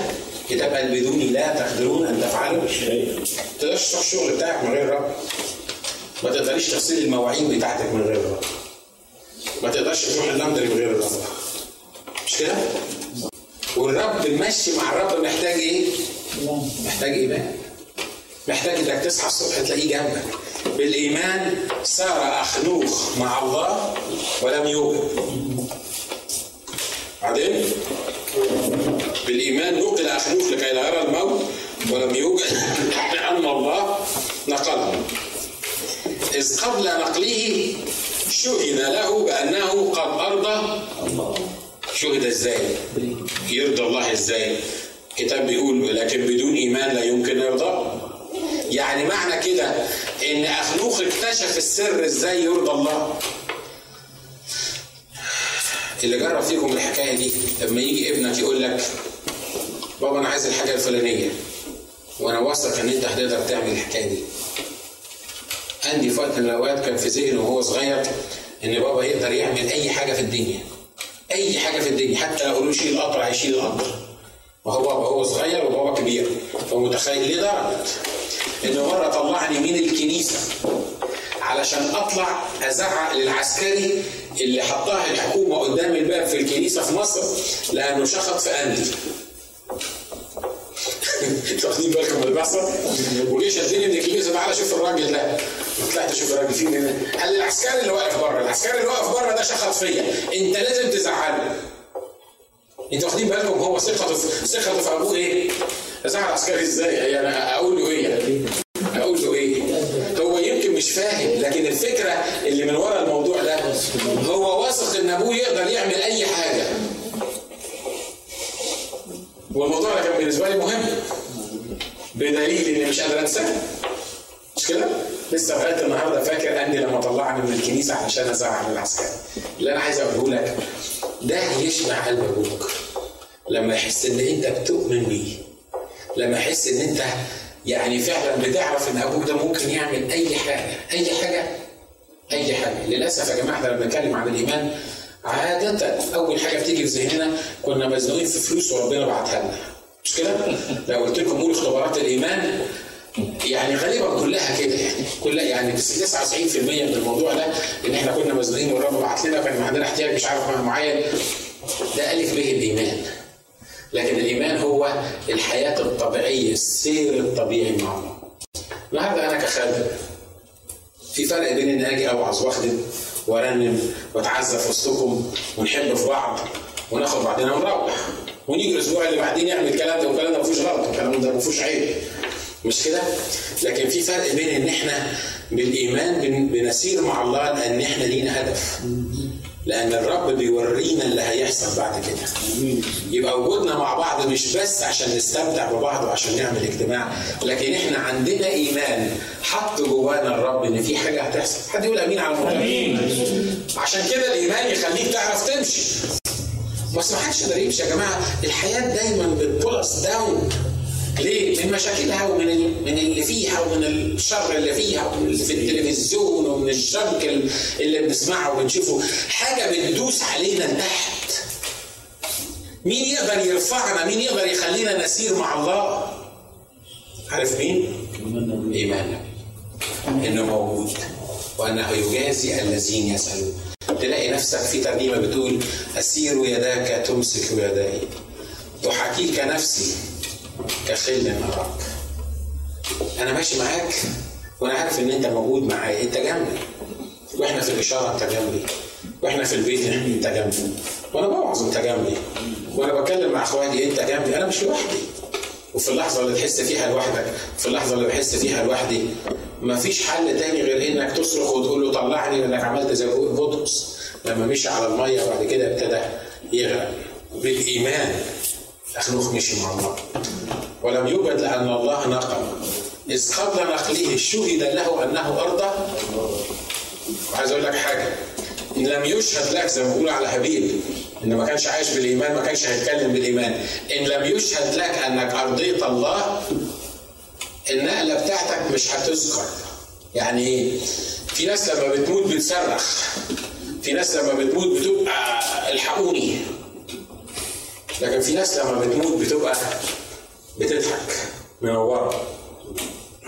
كتاب قال بدوني لا تقدرون أن تفعلوا. شيء ما تقدرش تروح الشغل بتاعك من غير الرب ما تقدريش تغسلي المواعين بتاعتك من غير الرب ما تقدرش تروح اللاندري من غير الرب مش كده؟ والرب المشي مع الرب محتاج إيه؟ محتاج إيمان. محتاج إنك تصحى الصبح تلاقيه جنبك. بالإيمان سار اخنوخ مع الله ولم يوجد. بعدين بالإيمان نقل اخنوخ لكي لا يرى الموت ولم يوجد لأن الله نقله. إذ قبل نقله شهد له بأنه قد أرضى شهد إزاي؟ يرضى الله إزاي؟ الكتاب بيقول لكن بدون إيمان لا يمكن يرضى. يعني معنى كده إن اخنوخ اكتشف السر إزاي يرضى الله. اللي جرب فيكم الحكاية دي لما يجي ابنك يقول لك بابا أنا عايز الحاجة الفلانية وأنا واثق إن أنت هتقدر تعمل الحكاية دي. عندي وقت من الأوقات كان في ذهنه وهو صغير إن بابا يقدر يعمل أي حاجة في الدنيا. أي حاجة في الدنيا حتى لو قالوا شيل القطر هيشيل القطر. وهو بابا هو صغير وبابا كبير. فمتخيل ليه درجة إنه مرة طلعني من الكنيسة علشان أطلع أزعق للعسكري اللي حطها الحكومة قدام الباب في الكنيسة في مصر لأنه شخط في اندي أنتوا واخدين بالكم من اللي بيحصل؟ وجه شدني من الكنيسه تعالى شوف الراجل ده طلعت أشوف الراجل فين هنا قال العسكري اللي واقف بره العسكري اللي واقف بره ده شخط فيا انت لازم تزعله أنتوا واخدين بالكم هو ثقته في ثقته في ابوه إيه؟ ازعل العسكري إزاي؟ يعني أقول له إيه؟ أقول له إيه؟ هو يمكن مش فاهم لكن الفكرة اللي من ورا الموضوع ده هو واثق ان ابوه يقدر يعمل اي حاجة والموضوع ده كان بالنسبة لي مهم بدليل إني مش قادر أنساه مش كده؟ لسه لغاية النهارده فاكر أني لما طلعني من الكنيسة عشان أزعل العسكري. اللي أنا عايز أقوله لك ده يشبع قلب أبوك لما يحس إن أنت بتؤمن بيه. لما يحس إن أنت يعني فعلا بتعرف إن أبوك ده ممكن يعمل أي حاجة، أي حاجة أي حاجة، للأسف يا جماعة إحنا لما بنتكلم عن الإيمان عادة أول حاجة بتيجي في ذهننا كنا مزنوقين في فلوس وربنا بعتها لنا. مش كده؟ لو قلت لكم قولوا اختبارات الإيمان يعني غالبا كلها كده يعني. كلها يعني 99% من الموضوع ده إن إحنا كنا مزنوقين والرب بعت لنا كان عندنا احتياج مش عارف معين. ده ألف به الإيمان. لكن الإيمان هو الحياة الطبيعية السير الطبيعي مع الله. النهارده أنا كخادم في فرق بين إن أجي أوعظ وأخدم. وارنم واتعزى في وسطكم ونحب في بعض وناخد بعضنا ونروح ونيجي الأسبوع اللي بعدين نعمل الكلام ده والكلام ده ما فيهوش غلط الكلام ده ما فيهوش عيب مش كده؟ لكن في فرق بين إن إحنا بالإيمان بنسير مع الله لأن إحنا لينا هدف. لأن الرب بيورينا اللي هيحصل بعد كده. يبقى وجودنا مع بعض مش بس عشان نستمتع ببعض وعشان نعمل اجتماع، لكن إحنا عندنا إيمان حط جوانا الرب إن في حاجة هتحصل. حد يقول آمين على الموضوع عشان كده الإيمان يخليك تعرف تمشي. بس ما حدش يقدر يمشي يا جماعة، الحياة دايما بتبولس داون ليه؟ من مشاكلها ومن من اللي فيها ومن الشر اللي فيها ومن اللي في التلفزيون ومن الشرك اللي بنسمعه وبنشوفه حاجة بتدوس علينا لتحت. مين يقدر يرفعنا؟ مين يقدر يخلينا نسير مع الله؟ عارف مين؟ إيماننا إنه موجود وانه يجازي الذين يسألون. تلاقي نفسك في ترنيمة بتقول أسير يداك تمسك يداي تحاكيك نفسي كخل أراك أنا ماشي معاك وأنا عارف إن أنت موجود معايا. أنت جنبي. وإحنا في الإشارة أنت جنبي. وإحنا في البيت أنت جنبي. وأنا بوعظ أنت جنبي. وأنا بتكلم مع إخواتي أنت جنبي. أنا مش لوحدي. وفي اللحظة اللي تحس فيها لوحدك في اللحظة اللي بحس فيها لوحدي مفيش حل تاني غير إنك تصرخ وتقول له طلعني لأنك عملت زي بطرس لما مشي على المية وبعد كده ابتدى يغرق. بالإيمان. أخنوخ مشي مع الله ولم يوجد لأن الله نقم إذ قبل نقله شهد له أنه أرضى وعايز أقول لك حاجة. إن لم يشهد لك زي ما بيقولوا على هابيل إن ما كانش عايش بالإيمان ما كانش هيتكلم بالإيمان. إن لم يشهد لك أنك أرضيت الله النقلة بتاعتك مش هتذكر. يعني إيه؟ في ناس لما بتموت بتصرخ. في ناس لما بتموت بتبقى الحقوني. لكن في ناس لما بتموت بتبقى بتضحك منورة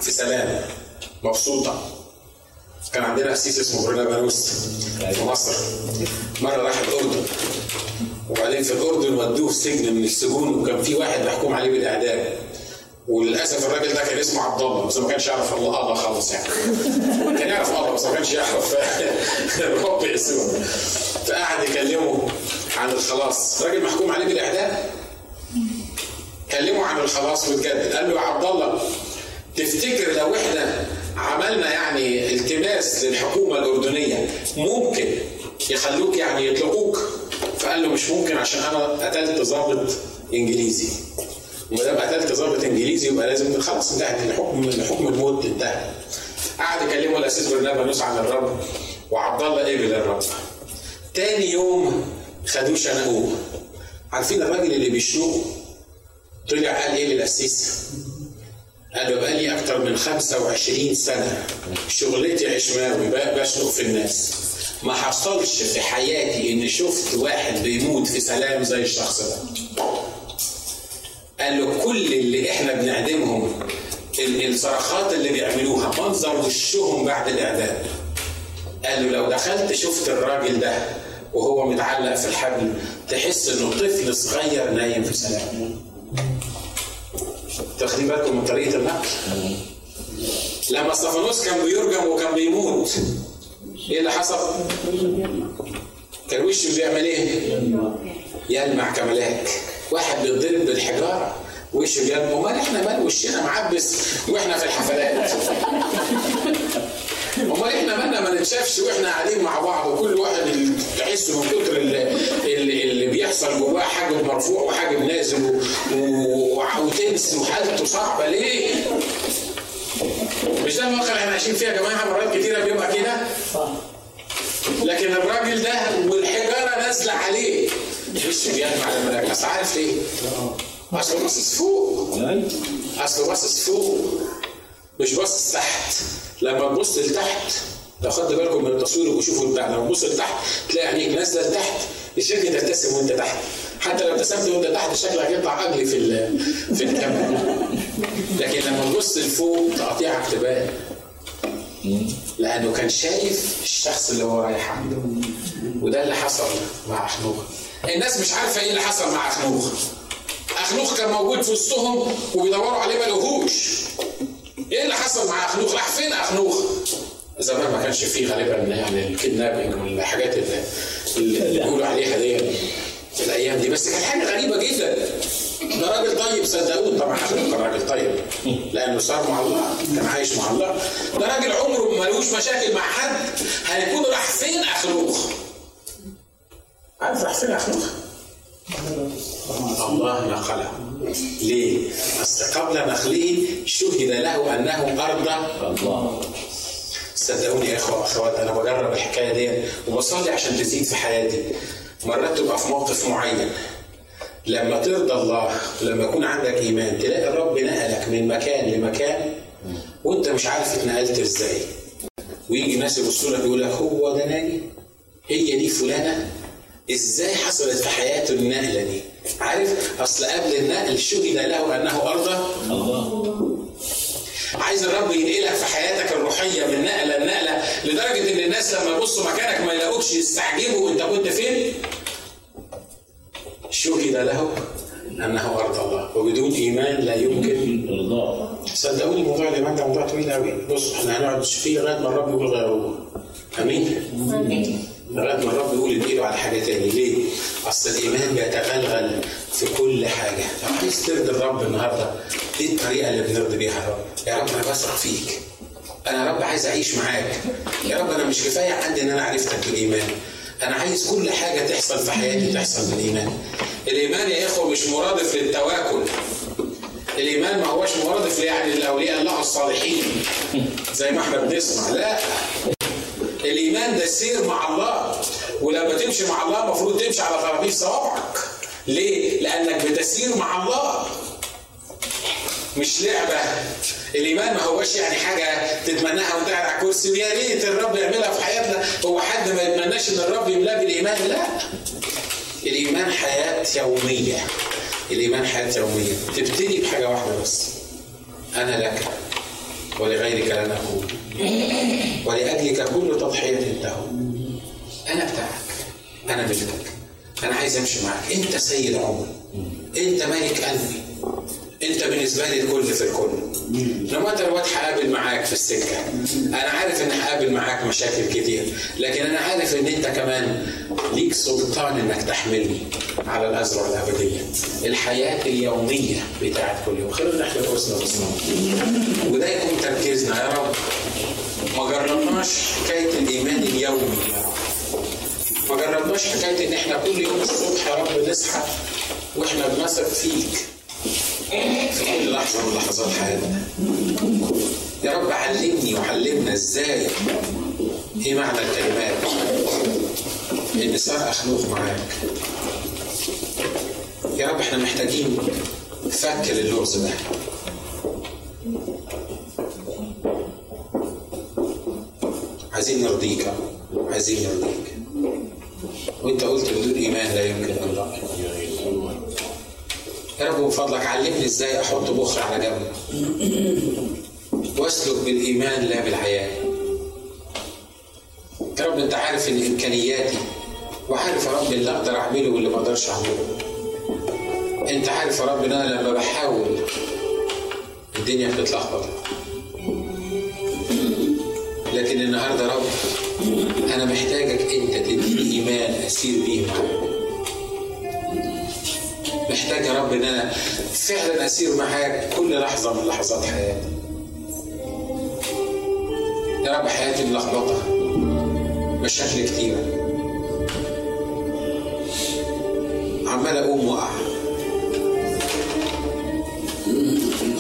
في سلام مبسوطة. كان عندنا قسيس اسمه برنابانوس في مصر. مرة راح الأردن وبعدين في الأردن ودوه سجن من السجون وكان في واحد محكوم عليه بالإعدام. وللأسف الراجل ده كان اسمه عبد الله بس ما كانش يعرف الله الله خالص يعني. كان يعرف الله بس ما كانش يعرف. الرب اسمه فقعد يكلمه. عن الخلاص. راجل محكوم عليه بالاعدام كلمه عن الخلاص واتجدد قال له يا عبد الله تفتكر لو إحنا عملنا يعني التماس للحكومة الأردنية ممكن يخلوك يعني يطلقوك؟ فقال له مش ممكن عشان أنا قتلت ضابط إنجليزي. وما دام قتلت ضابط إنجليزي يبقى لازم خلاص انتهت الحكم حكم الموت انتهى قعد يكلمه الاسيس برنابانوس عن الرب. وعبد الله قبل الرب. تاني يوم خدوه شنقوه عارفين الراجل اللي بيشنقه طلع قال إيه للقسيس؟ قال له بقالي أكتر من 25 سنة شغلتي عشماوي بشنق في الناس. ما حصلش في حياتي إن شفت واحد بيموت في سلام زي الشخص ده. قال له كل اللي إحنا بنعدمهم الصرخات اللي بيعملوها منظر وشهم بعد الإعدام. قال له لو دخلت شفت الراجل ده وهو متعلق في الحبل تحس إنه طفل صغير نايم في سلام. تاخدين بالكم من طريقة النقل؟ لما استفانوس كان بيرجم وكان بيموت إيه اللي حصل؟ كان وشه بيعمل إيه؟ يلمع كملاك واحد بيتضرب بالحجارة وشه بيلمع أمال إحنا مال وشنا معبس وإحنا في الحفلات. امال إحنا مالنا ما نتشافش وإحنا قاعدين مع بعض وكل واحد تحسه من كتر اللي, اللي بيحصل جواه حاجب مرفوع وحاجب نازل وتنس وحالته صعبة. ليه؟ مش ده الواقع اللي إحنا عايشين فيه يا جماعة؟ مرات كتيرة بيبقى كده؟ لكن الراجل ده والحجارة نازلة عليه. مش بيجمع الملاك. أصل عارف ليه؟ اصله باصص فوق. اصله باصص فوق. مش باصص تحت. لما تبص لتحت لو خدت بالكم من التصوير وشوفوا بتاع لما تبص لتحت تلاقي عينيك نازلة لتحت الشكل تبتسم وانت تحت. حتى لو ابتسمت وانت تحت شكلك هيطلع اجلي في في الكاميرا. لكن لما تبص لفوق تقطيعك تبان لأنه كان شايف الشخص اللي هو رايح عنده. وده اللي حصل مع اخنوخ الناس مش عارفة إيه اللي حصل مع اخنوخ اخنوخ كان موجود في وسطهم وبيدوروا عليه ما لقوهوش. إيه اللي حصل مع أخنوخ؟ راح فين أخنوخ؟ زمان ما كانش فيه غالبا يعني الكدنابنج والحاجات اللي, اللي بيقولوا عليها دي في الأيام دي. بس كانت حاجة غريبة جدا. ده راجل طيب صدقوني. طبعا اخنوخ كان راجل طيب. لأنه صار مع الله. كان عايش مع الله. ده راجل عمره ملوش مشاكل مع حد. هيكون راح فين أخنوخ؟ عارف راح فين أخنوخ؟ الله نقله ليه؟ أصل قبل نقله شهد له أنه أرضى الله. صدقوني يا اخوه واخوات أنا بجرب الحكاية دي وبصلي عشان تزيد في حياتي. مرات تبقى في موقف معين. لما ترضى الله لما يكون عندك إيمان تلاقي الرب نقلك من مكان لمكان وأنت مش عارف اتنقلت إزاي. ويجي ناس يبصوا لك يقول لك هو ده ناجي؟ هي دي فلانة؟ إزاي حصلت في حياته النقلة دي؟ عارف؟ أصل قبل النقل شهد له أنه ارضى الله. عايز الرب ينقلك في حياتك الروحية من نقلة لنقلة لدرجة إن الناس لما يبصوا مكانك ما يلاقوكش يستعجبوا أنت كنت فين؟ شهد له أنه أرض الله وبدون إيمان لا يمكن. ارضاء صدقوني موضوع الايمان ده موضوع طويل قوي بص إحنا هنقعد فيه لغايه ما الرب يقول غيروه أمين. لغايه ما الرب يقول اديله على حاجة تاني. ليه؟ أصل الإيمان بيتغلغل في كل حاجة. لو عايز ترضي الرب النهارده. إيه الطريقة اللي بنرضي بيها الرب؟ يا رب أنا بثق فيك. أنا يا رب عايز أعيش معاك. يا رب أنا مش كفاية عندي إن أنا عرفتك بالايمان أنا عايز كل حاجة تحصل في حياتي تحصل بالإيمان. الإيمان يا إخوة مش مرادف للتواكل. الإيمان ما هوش مرادف يعني للاولياء الله الصالحين. زي ما إحنا بنسمع. لا. الإيمان ده سير مع الله. ولما تمشي مع الله المفروض تمشي على خرابيش صوابعك. ليه؟ لأنك بتسير مع الله. مش لعبة. الإيمان ما هوش يعني حاجة تتمناها وانت على الكرسي ويا ريت الرب يعملها في حياتنا. هو حد ما يتمناش إن الرب يملاه بالإيمان؟ لا. الإيمان حياة يومية. الإيمان حياة يومية. تبتدي بحاجة واحدة بس. أنا لك ولغيرك لن اكون ولأجلك كل تضحية تهون أنا بتاعك. أنا ملكك أنا عايز أمشي معاك أنت سيد عمري أنت ملك قلبي انت بالنسبة لي الكل في الكل. لما انت الوقت هقابل معاك في السكة. أنا عارف إن هقابل معاك مشاكل كتير. لكن أنا عارف إن أنت كمان ليك سلطان إنك تحملني على الازرع الأبدية. الحياة اليومية بتاعت كل يوم. خلينا نحكي والصلاه وده يكون تركيزنا يا رب. ما جربناش حكاية الإيمان اليومي. يا رب ما جربناش حكاية إن إحنا كل يوم الصبح يا رب نصحى وإحنا بنثق فيك. لحظة من لحظات حياتنا يا رب علمني وعلمنا إزاي. إيه معنى الكلمات؟ إن صار أخلوق معاك. يا رب إحنا محتاجين فك للغز ده. عايزين نرضيك عايزين نرضيك. وأنت قلت بدون ايمان لا يمكن الله يا رب من فضلك علمني إزاي أحط بخر على جنب وأسلك بالإيمان لا بالعيان يا رب أنت عارف إن إمكانياتي وعارف يا رب اللي أقدر أعمله واللي ما أقدرش أعمله. أنت عارف يا رب إن أنا لما بحاول الدنيا بتتلخبط. لكن النهارده يا رب أنا محتاجك أنت تديني إيمان أسير بيه معاك. محتاج يا رب ان أنا فعلا أسير معاك كل لحظة من لحظات حياتي. يا رب حياتي ملخبطة مشاكل كتيره عمال أقوم وأقع.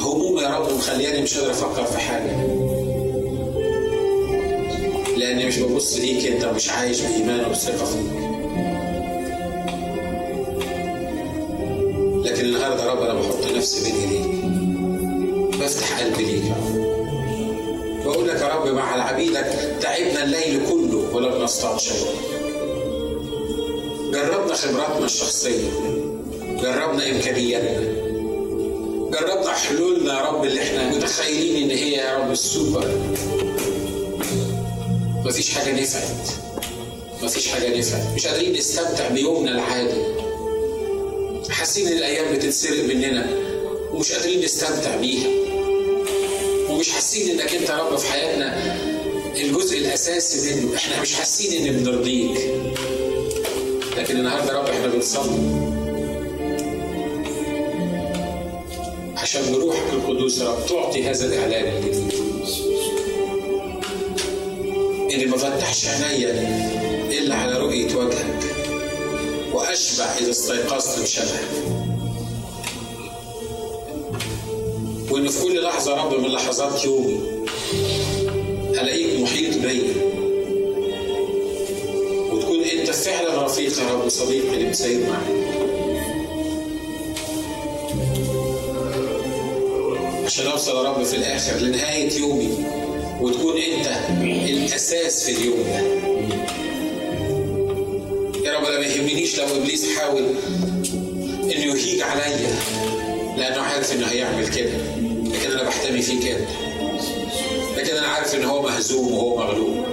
هموم يا رب مخلياني مش قادر أفكر في حاجة. لأني مش ببص ليك أنت مش عايش بايمان وبثقه فيك النهارده يا رب أنا بحط نفسي بين ايديك بفتح قلبي ليك. بقول لك يا رب مع عبيدك تعبنا الليل كله ولم شيء جربنا خبراتنا الشخصية. جربنا إمكانياتنا. جربنا حلولنا يا رب اللي إحنا متخيلين إن هي يا رب السوبر. مفيش حاجة نفعت. مفيش حاجة نفعت. مش قادرين نستمتع بيومنا العادي. حاسين إن الأيام بتتسرق مننا ومش قادرين نستمتع بيها. ومش حاسين إنك أنت يا رب في حياتنا الجزء الأساسي منه. إحنا مش حاسين إن بنرضيك. لكن النهارده يا رب إحنا بنصلي. عشان بروحك القدوس يا رب تعطي هذا الإعلان الجديد إني ما فتحش عينيا إلا على رؤية وجهك. وأشبع إذا استيقظت بشبهك وإن في كل لحظة يا رب من لحظات يومي ألاقيك محيط بيا وتكون أنت فعلا رفيق يا رب صديقي اللي مسير معايا عشان أوصل يا رب في الآخر لنهاية يومي وتكون أنت الأساس في اليوم ده. أنا ما يهمنيش لو إبليس حاول إنه يهيج عليا لأنه عارف إنه هيعمل كده. لكن أنا بحتمي فيك انت لكن أنا عارف ان هو مهزوم وهو مغلوب.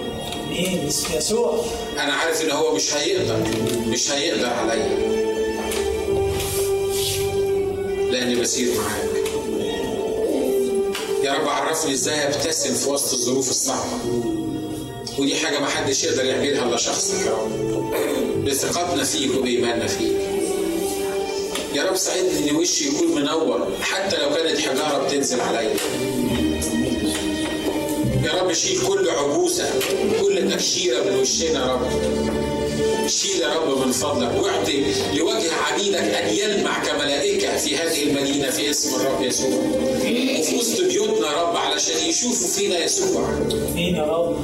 يسوع. أنا عارف ان هو مش هيقدر مش هيقدر عليا. لأني بسير معاك. يا رب عرفني إزاي أبتسم في وسط الظروف الصعبة. ودي حاجة ما حدش يقدر يعملها إلا شخصك يا رب بثقتنا فيك وبايماننا فيك يا رب ساعدني إن وشي يكون منور حتى لو كانت حجارة بتنزل عليا يا رب شيل كل عبوسه كل تكشيره من وشنا يا رب. شيل يا رب من فضلك واعطي لوجه عبيدك أن يلمع كملائكة في هذه المدينة في اسم الرب يسوع. وفي وسط بيوتنا يا رب علشان يشوفوا فينا يسوع. آمين يا رب.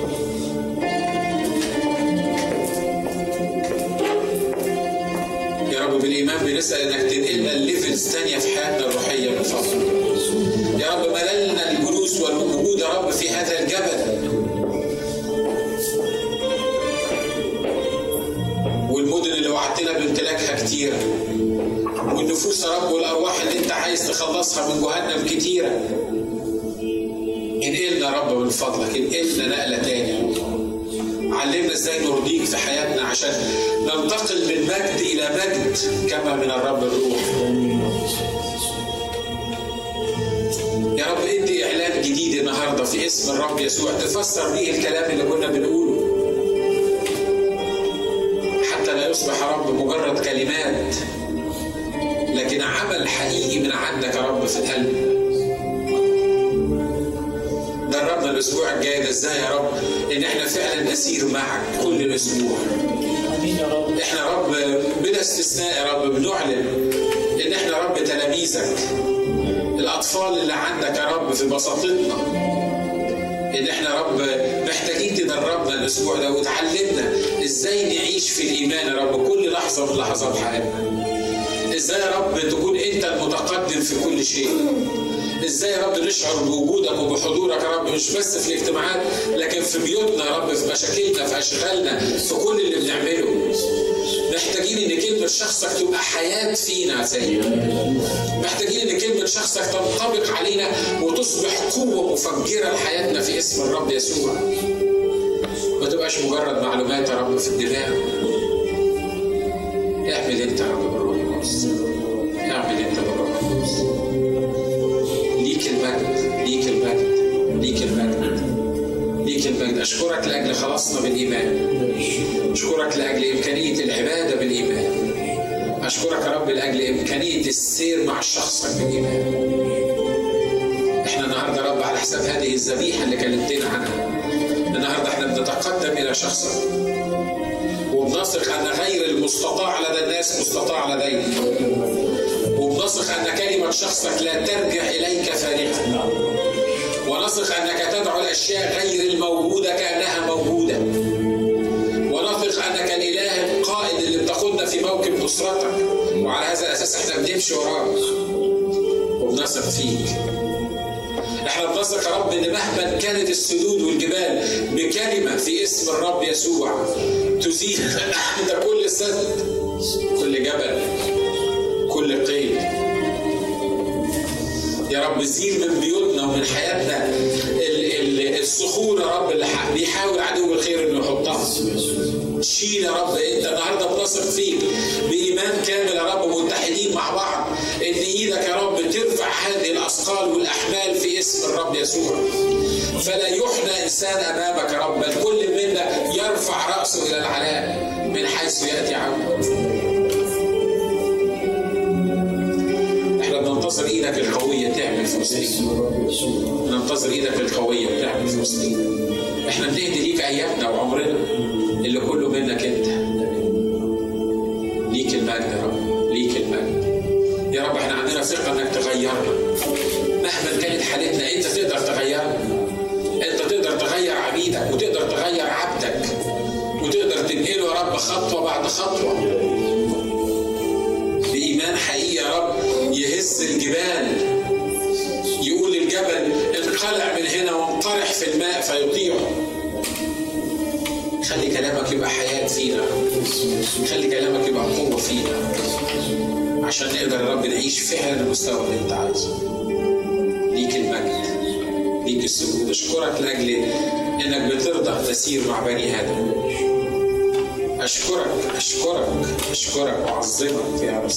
بالايمان بنسأل انك تنقلنا الليفلز ثانية في حياتنا الروحية من فضلك يا رب مللنا الجلوس والوجود يا رب في هذا الجبل. والمدن اللي وعدتنا بامتلاكها كتيره والنفوس يا رب والأرواح اللي أنت عايز تخلصها من جهنم كتيرة. انقلنا يا رب من فضلك انقلنا نقلة تاني يا رب علمنا إزاي نرضيك في حياتنا عشان ننتقل من مجد إلى مجد كما من الرب الروح. يا رب ادي إعلان جديد النهارده في اسم الرب يسوع. تفسر بيه الكلام اللي كنا بنقوله. حتى لا يصبح يا رب مجرد كلمات لكن عمل حقيقي من عندك يا رب في القلب. الأسبوع الجاي ده إزاي يا رب إن إحنا فعلا نسير معك كل الأسبوع. إحنا رب بلا استثناء يا رب بنعلن إن إحنا رب تلاميذك. الأطفال اللي عندك يا رب في بساطتنا. إن إحنا رب محتاجين تدربنا الأسبوع ده وتعلمنا إزاي نعيش في الإيمان يا رب كل لحظة من لحظات حياتنا. إزاي يا رب تكون انت المتقدم في كل شيء؟ إزاي يا رب نشعر بوجودك وبحضورك يا رب؟ مش بس في الاجتماعات لكن في بيوتنا يا رب في مشاكلنا في أشغالنا في كل اللي بنعمله. محتاجين إن كلمة شخصك تبقى حياة فينا سيد محتاجين إن كلمة شخصك تنطبق علينا وتصبح قوة مفجرة لحياتنا في اسم الرب يسوع. ما تبقاش مجرد معلومات يا رب في الدماغ. اعمل انت يا رب بالروح اشكرك لاجل خلاصنا بالايمان اشكرك لاجل امكانيه العباده بالايمان اشكرك يا رب لاجل امكانيه السير مع شخصك بالايمان إحنا النهارده يا رب على حساب هذه الذبيحه اللي كلمتنا عنها النهارده إحنا بنتقدم إلى شخصك وبنثق أن غير المستطاع لدى الناس مستطاع لديك. وبنثق أن كلمة شخصك لا ترجع إليك فارغه ونثق أنك تدعو الأشياء غير الموجودة كأنها موجودة. ونثق أنك الإله القائد اللي بتاخدنا في موكب نصرتك وعلى هذا الاساس إحنا بنمشي وراك. وبنثق فيك. إحنا بنثق يا رب إن مهما كانت السدود والجبال بكلمة في اسم الرب يسوع. تزيل انت كل سد كل جبل كل قيد. يا رب زيل من بيوتنا ومن حياتنا ال- ال- الصخور يا رب اللي بيحاول عدو الخير إنه يحطها. شيل يا رب أنت النهارده بنثق فيك بإيمان كامل يا رب متحدين مع بعض إن إيدك يا رب ترفع هذه الأثقال والأحمال في اسم الرب يسوع. فلا يحنى إنسان أمامك يا رب بل كل منا يرفع رأسه إلى العلاء من حيث يأتي عونه إحنا بننتظر إيدك القوية تعمل في وسطينا ننتظر إيدك القوية تعمل في وسطينا إحنا بنهدي ليك أيامنا وعمرنا اللي كله منك أنت. ليك المجد يا رب. ليك المجد. يا رب إحنا عندنا ثقة إنك تغيرنا. مهما كانت حالتنا أنت تقدر تغيرنا. وتقدر تغير عبدك وتقدر تنقله يا رب خطوة بعد خطوة. بإيمان حقيقي يا رب يهز الجبال يقول الجبل انقلع من هنا وانطرح في الماء فيطيعه خلي كلامك يبقى حياة فينا. خلي كلامك يبقى قوة فينا. عشان نقدر يا رب نعيش فعلا المستوى اللي انت عايزه. ليك المجد ليك السجود. أشكرك لأجل إنك بترضى تسير مع بني آدم. أشكرك أشكرك أشكرك وأعظمك يا رب